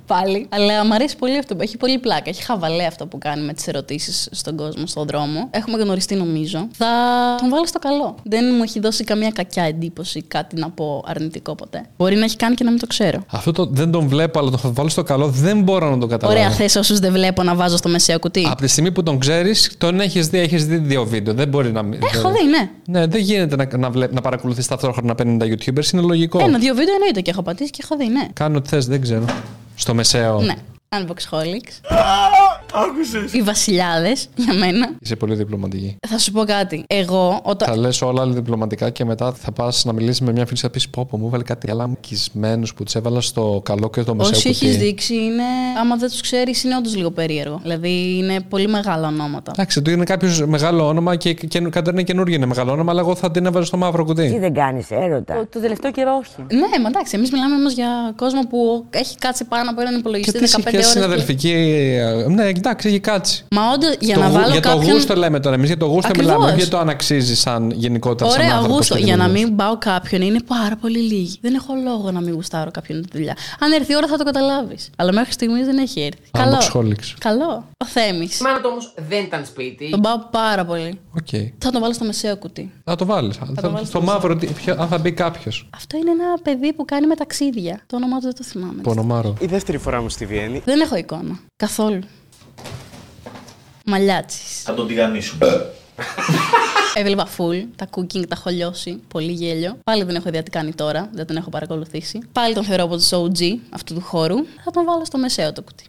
Πάλι. Αλλά μου αρέσει πολύ αυτό. Έχει πολύ πλάκα. Έχει χαβαλέ αυτό που κάνει με τις ερωτήσεις στον κόσμο, στον δρόμο. Έχουμε γνωριστεί νομίζω. Θα τον βάλω στο καλό. Δεν μου έχει δώσει καμία κακιά εντύπωση, κάτι να πω αρνητικό ποτέ. Μπορεί να έχει κάνει και να μην το ξέρω. Αυτό το, δεν τον βλέπω, αλλά το θα βάλω στο καλό. Δεν μπορώ να το καταλάβω. Ωραία, θες όσους δεν βλέπω να βάζω στο μεσαίο κουτί; Από τη στιγμή που τον ξέρεις, τον έχεις δει, έχεις δει δύο βίντεο. Δεν μπορεί να μην. Έχω δει, ναι. Ναι, δεν γίνεται να, να, βλέ- να παρακολουθείς ταυτόχρονα 50 YouTubers, είναι λογικό. Ένα-δύο βίντεο εννοείται και έχω πατήσει και έχω δει, ναι. Κάνω ό,τι θες, δεν ξέρω. Στο μεσαίο. Ναι. Unbox Holics. Οι βασιλιάδες για μένα. Είσαι πολύ διπλωματική. Θα σου πω κάτι. Εγώ όταν. Θα λες όλα άλλα διπλωματικά και μετά θα πας να μιλήσεις με μια φίλη και θα πεις: Πω, πω, μου έβαλε κάτι άλλα μουκισμένου που τους έβαλα στο καλό και το μεσαίο. Όσοι κουτί». έχεις δείξει είναι. Άμα δεν τους ξέρεις, είναι όντως λίγο περίεργο. Δηλαδή είναι πολύ μεγάλα ονόματα. Εντάξει, του είναι κάποιος μεγάλο όνομα και, και κάτι είναι καινούργιο είναι μεγάλο όνομα, αλλά εγώ θα την έβαζα στο μαύρο κουτί. δεν κάνεις έρωτα; Το, το τελευταίο καιρό όχι. Ναι, μα εντάξει, εμείς μιλάμε όμως για κόσμο που έχει κάτσει πάνω από έναν Και υπολογιστή τι 15 σχέση ώρες. συναδελφική. ε, Ναι, εντάξει, έχει κάτσει. Μα όντως για Το να γου- βάλω για κάποιον. το γούστο λέμε τώρα. Εμείς για το γούστο Ακριβώς. μιλάμε, όχι για το αν αξίζει σαν γενικότερα. σαν Ωραία, άνθρωπος γούστο. και Για να δημιουργός. μην πάω κάποιον είναι πάρα πολύ λίγοι. Δεν έχω λόγο να μην γουστάρω κάποιον τη δουλειά. Αν έρθει η ώρα θα το καταλάβεις. Αλλά μέχρι στιγμής δεν έχει έρθει. Α, Καλό. μοξχόληξ. Καλό. Ο Θέμης. Η μάνα του όμως δεν ήταν σπίτι. Τον πάω πάρα πολύ. Οκ. Θα τον βάλω στο μεσαίο κουτί. Θα το βάλεις. το βάλω Στο στο μαύρο, τι- ποιο- αν θα μπει κάποιος. Αυτό είναι ένα παιδί που κάνει με ταξίδια. Το όνομά του δεν το θυμάμαι. Πονομάρο. Η δεύτερη φορά μου στη Βιέννη. Δεν έχω εικόνα. Καθόλου. Μαλλιάτσι. Θα τον τηγανίσουμε. Έβλεπα full. Τα cooking τα έχω λιώσει. Πολύ γέλιο. Πάλι δεν έχω ιδέα τι κάνει τώρα. Δεν τον έχω παρακολουθήσει. Πάλι τον θεωρώ από τους OG αυτού του χώρου. Θα τον βάλω στο μεσαίο το κουτί.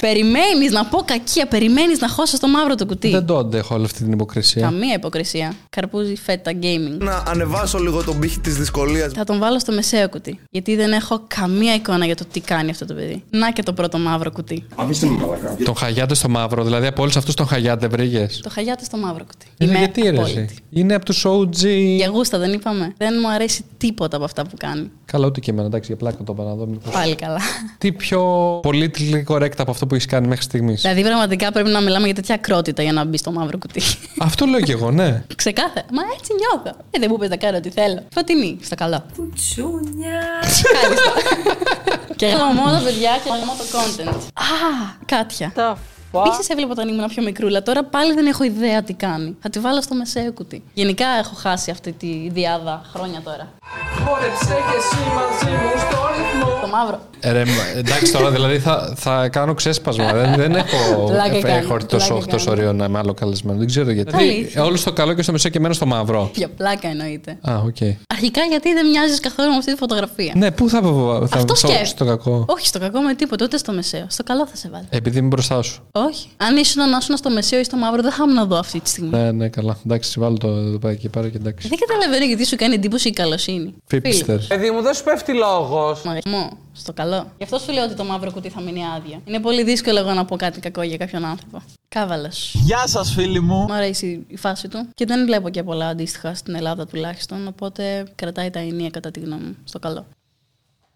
Περιμένεις να πω κακία. Περιμένεις να χώσω στο μαύρο το κουτί. Δεν το αντέχω όλη αυτή την υποκρισία. Καμία υποκρισία. Καρπούζι φέτα gaming. Να ανεβάσω λίγο τον πύχη της δυσκολίας. Θα τον βάλω στο μεσαίο κουτί. Γιατί δεν έχω καμία εικόνα για το τι κάνει αυτό το παιδί. Να και το πρώτο μαύρο κουτί. Αφήστε με μαλακά. Τον χαγιάτε στο μαύρο, δηλαδή από όλους αυτούς τον χαγιάτε βρήκες; Το χαγιάτε στο μαύρο κουτί. Είναι Είμαι γιατί ρε, απόλυτη. εσύ. Είναι από τους OG. Για γούστα δεν είπαμε. Δεν μου αρέσει τίποτα από αυτά που κάνει. Καλά, ούτε και εμένα, εντάξει, για πλάκα το είπα να δω. μήπως- Πάλι καλά. Τι πιο politically correct από αυτό που έχεις κάνει μέχρι στιγμής; δηλαδή πραγματικά πρέπει να μιλάμε για τέτοια ακρότητα για να μπει στο μαύρο κουτί. αυτό λέω κι εγώ, ναι. [laughs] Ξεκάθαρα. Μα έτσι νιώθω. Ε, δεν μου πες να κάνω ό,τι θέλω. Φωτεινή, στο καλό. Τσούνια. Ευχαριστώ. [laughs] και γάμω μόνο παιδιά και γάμω το content. Α, Κάτια. Επίσης έβλεπα όταν ήμουν πιο μικρούλα. Τώρα πάλι δεν έχω ιδέα τι κάνει. Θα τη βάλω στο μεσαίο κουτί. Γενικά έχω χάσει αυτή τη διάδα χρόνια τώρα. Το μαύρο. Ε, ρε, εντάξει τώρα, δηλαδή θα, θα κάνω ξέσπασμα. δεν, δεν έχω, Πλάκα κάνω, έχω τόσο, πλάκα τόσο κάνω. ωραίο να είμαι άλλο καλεσμένο. Δεν ξέρω γιατί. Αλήθεια. Όλο στο καλό και στο μεσαίο και εμένα στο μαύρο. Για πλάκα εννοείται. Α, οκ. Αρχικά γιατί δεν μοιάζεις καθόλου με αυτή τη φωτογραφία; Ναι, πού θα, θα Αυτό στο, σκέφτομαι. στο κακό. Όχι στο κακό με τίποτα, ούτε στο μεσαίο. Στο καλό θα σε βάλω. Επειδή είμαι μπροστά σου. Όχι. Αν ήσουν να ήσουν στο μεσαίο ή στο μαύρο, δεν θα ήμουν εδώ αυτή τη στιγμή. Ναι, ναι, καλά. Εντάξει, βάλω το εδώ πέρα και πάρω και εντάξει. Δεν καταλαβαίνω γιατί σου κάνει εντύπωση η καλοσύνη. Φίπστερ. Παιδί μου, δεν σου πέφτει λόγος. Μαρισμό, στο καλό. Γι' αυτό σου λέω ότι το μαύρο κουτί θα μείνει άδεια. Είναι πολύ δύσκολο εγώ να πω κάτι κακό για κάποιον άνθρωπο. Κάβαλος. Γεια σας, φίλοι μου. Μου αρέσει η φάση του και δεν βλέπω και πολλά αντίστοιχα στην Ελλάδα τουλάχιστον. Οπότε κρατάει τα ενία κατά τη γνώμη μου. Στο καλό.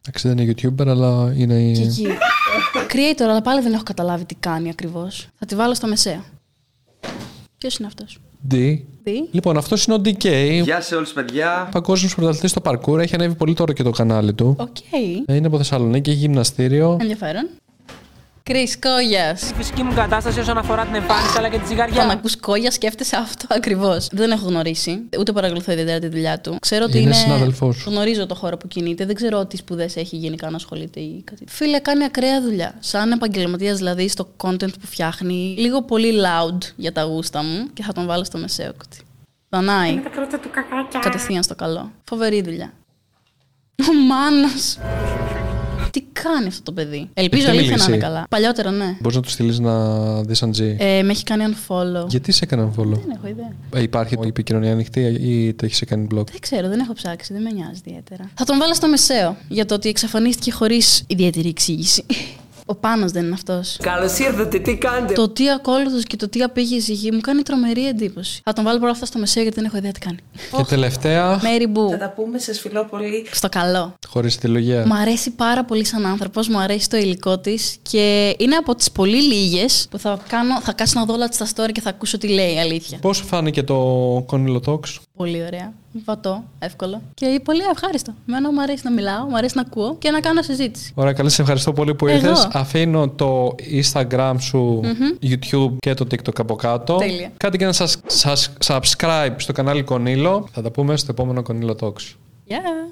Εντάξει, δεν είναι YouTuber, αλλά είναι. Και εκεί. Creator, αλλά πάλι δεν έχω καταλάβει τι κάνει ακριβώς. Θα τη βάλω στο μεσαίο. Ποιος είναι αυτός; D. D. Λοιπόν, αυτός είναι ο DK. Γεια σε όλους παιδιά. Παγκόσμιος πρωταθλητής στο parkour. Έχει ανέβει πολύ τώρα και το κανάλι του. Οκ. Είναι από Θεσσαλονίκη, έχει γυμναστήριο. Ενδιαφέρον. Κρι Κόγιας. Η φυσική μου κατάσταση όσον αφορά την εμφάνιση αλλά και τη Όταν ζυγαριά. ακούς κόγιας, σκέφτεσαι αυτό ακριβώς. Δεν έχω γνωρίσει, ούτε παρακολουθώ ιδιαίτερα τη δουλειά του. Ξέρω ότι Είναι είναι. συνάδελφός σου. Γνωρίζω το χώρο που κινείται. Δεν ξέρω τι σπουδές έχει γενικά να ασχολείται ή κάτι. Φίλε, κάνει ακραία δουλειά. Σαν επαγγελματίας δηλαδή στο content που φτιάχνει, λίγο πολύ loud για τα γούστα μου και θα τον βάλω στο μεσαίο κουτί. Δανάει. Τα πρώτα του κακάκια. Κατευθείαν στο καλό. Φοβερή δουλειά. Ο Μάνος. Τι κάνει αυτό το παιδί; Ελπίζω Έχετε αλήθεια να είναι μιλήσει; καλά. Παλιότερα, ναι. Μπορείς να του στείλεις να δεις αν ζει. Ε, με έχει κάνει unfollow. Γιατί σε έκαναν follow. Δεν έχω ιδέα. Ε, υπάρχει η επικοινωνία ανοιχτή ή το έχεις κάνει blog; Δεν ξέρω, δεν έχω ψάξει, δεν με νοιάζει ιδιαίτερα. Θα τον βάλω στο μεσαίο για το ότι εξαφανίστηκε χωρίς ιδιαίτερη εξήγηση. Ο Πάνος δεν είναι αυτός. Καλώς ήρθατε, τι κάνετε; Το τι ακόλουθος και το τι απήγηση γη μου κάνει τρομερή εντύπωση. Θα τον βάλω πρώτα αυτά στο μεσαίο γιατί δεν έχω ιδέα τι κάνει. Και τελευταία, Μέρι Μπού. Θα τα πούμε, σε φιλό πολύ. Στο καλό. χωρίς τη λογία. Μ' αρέσει πάρα πολύ σαν άνθρωπος, μου αρέσει το υλικό της και είναι από τις πολύ λίγες που θα, κάνω, θα κάτσω να δω όλα της τα story και θα ακούσω τι λέει, αλήθεια. Πώς φάνηκε το Κόνιλο Talks; Πολύ ωραία. Βατό, εύκολο. Και πολύ ευχάριστο. Εμένα μου αρέσει να μιλάω, μου αρέσει να ακούω και να κάνω συζήτηση. Ωραία, καλή σε ευχαριστώ πολύ που Εγώ. ήρθε. Αφήνω το Instagram σου, YouTube και το TikTok από κάτω. Τέλεια. Κάντε και ένα σας, σας, subscribe στο κανάλι Κονίλο. Θα τα πούμε στο επόμενο Κονίλο Talks. Γεια!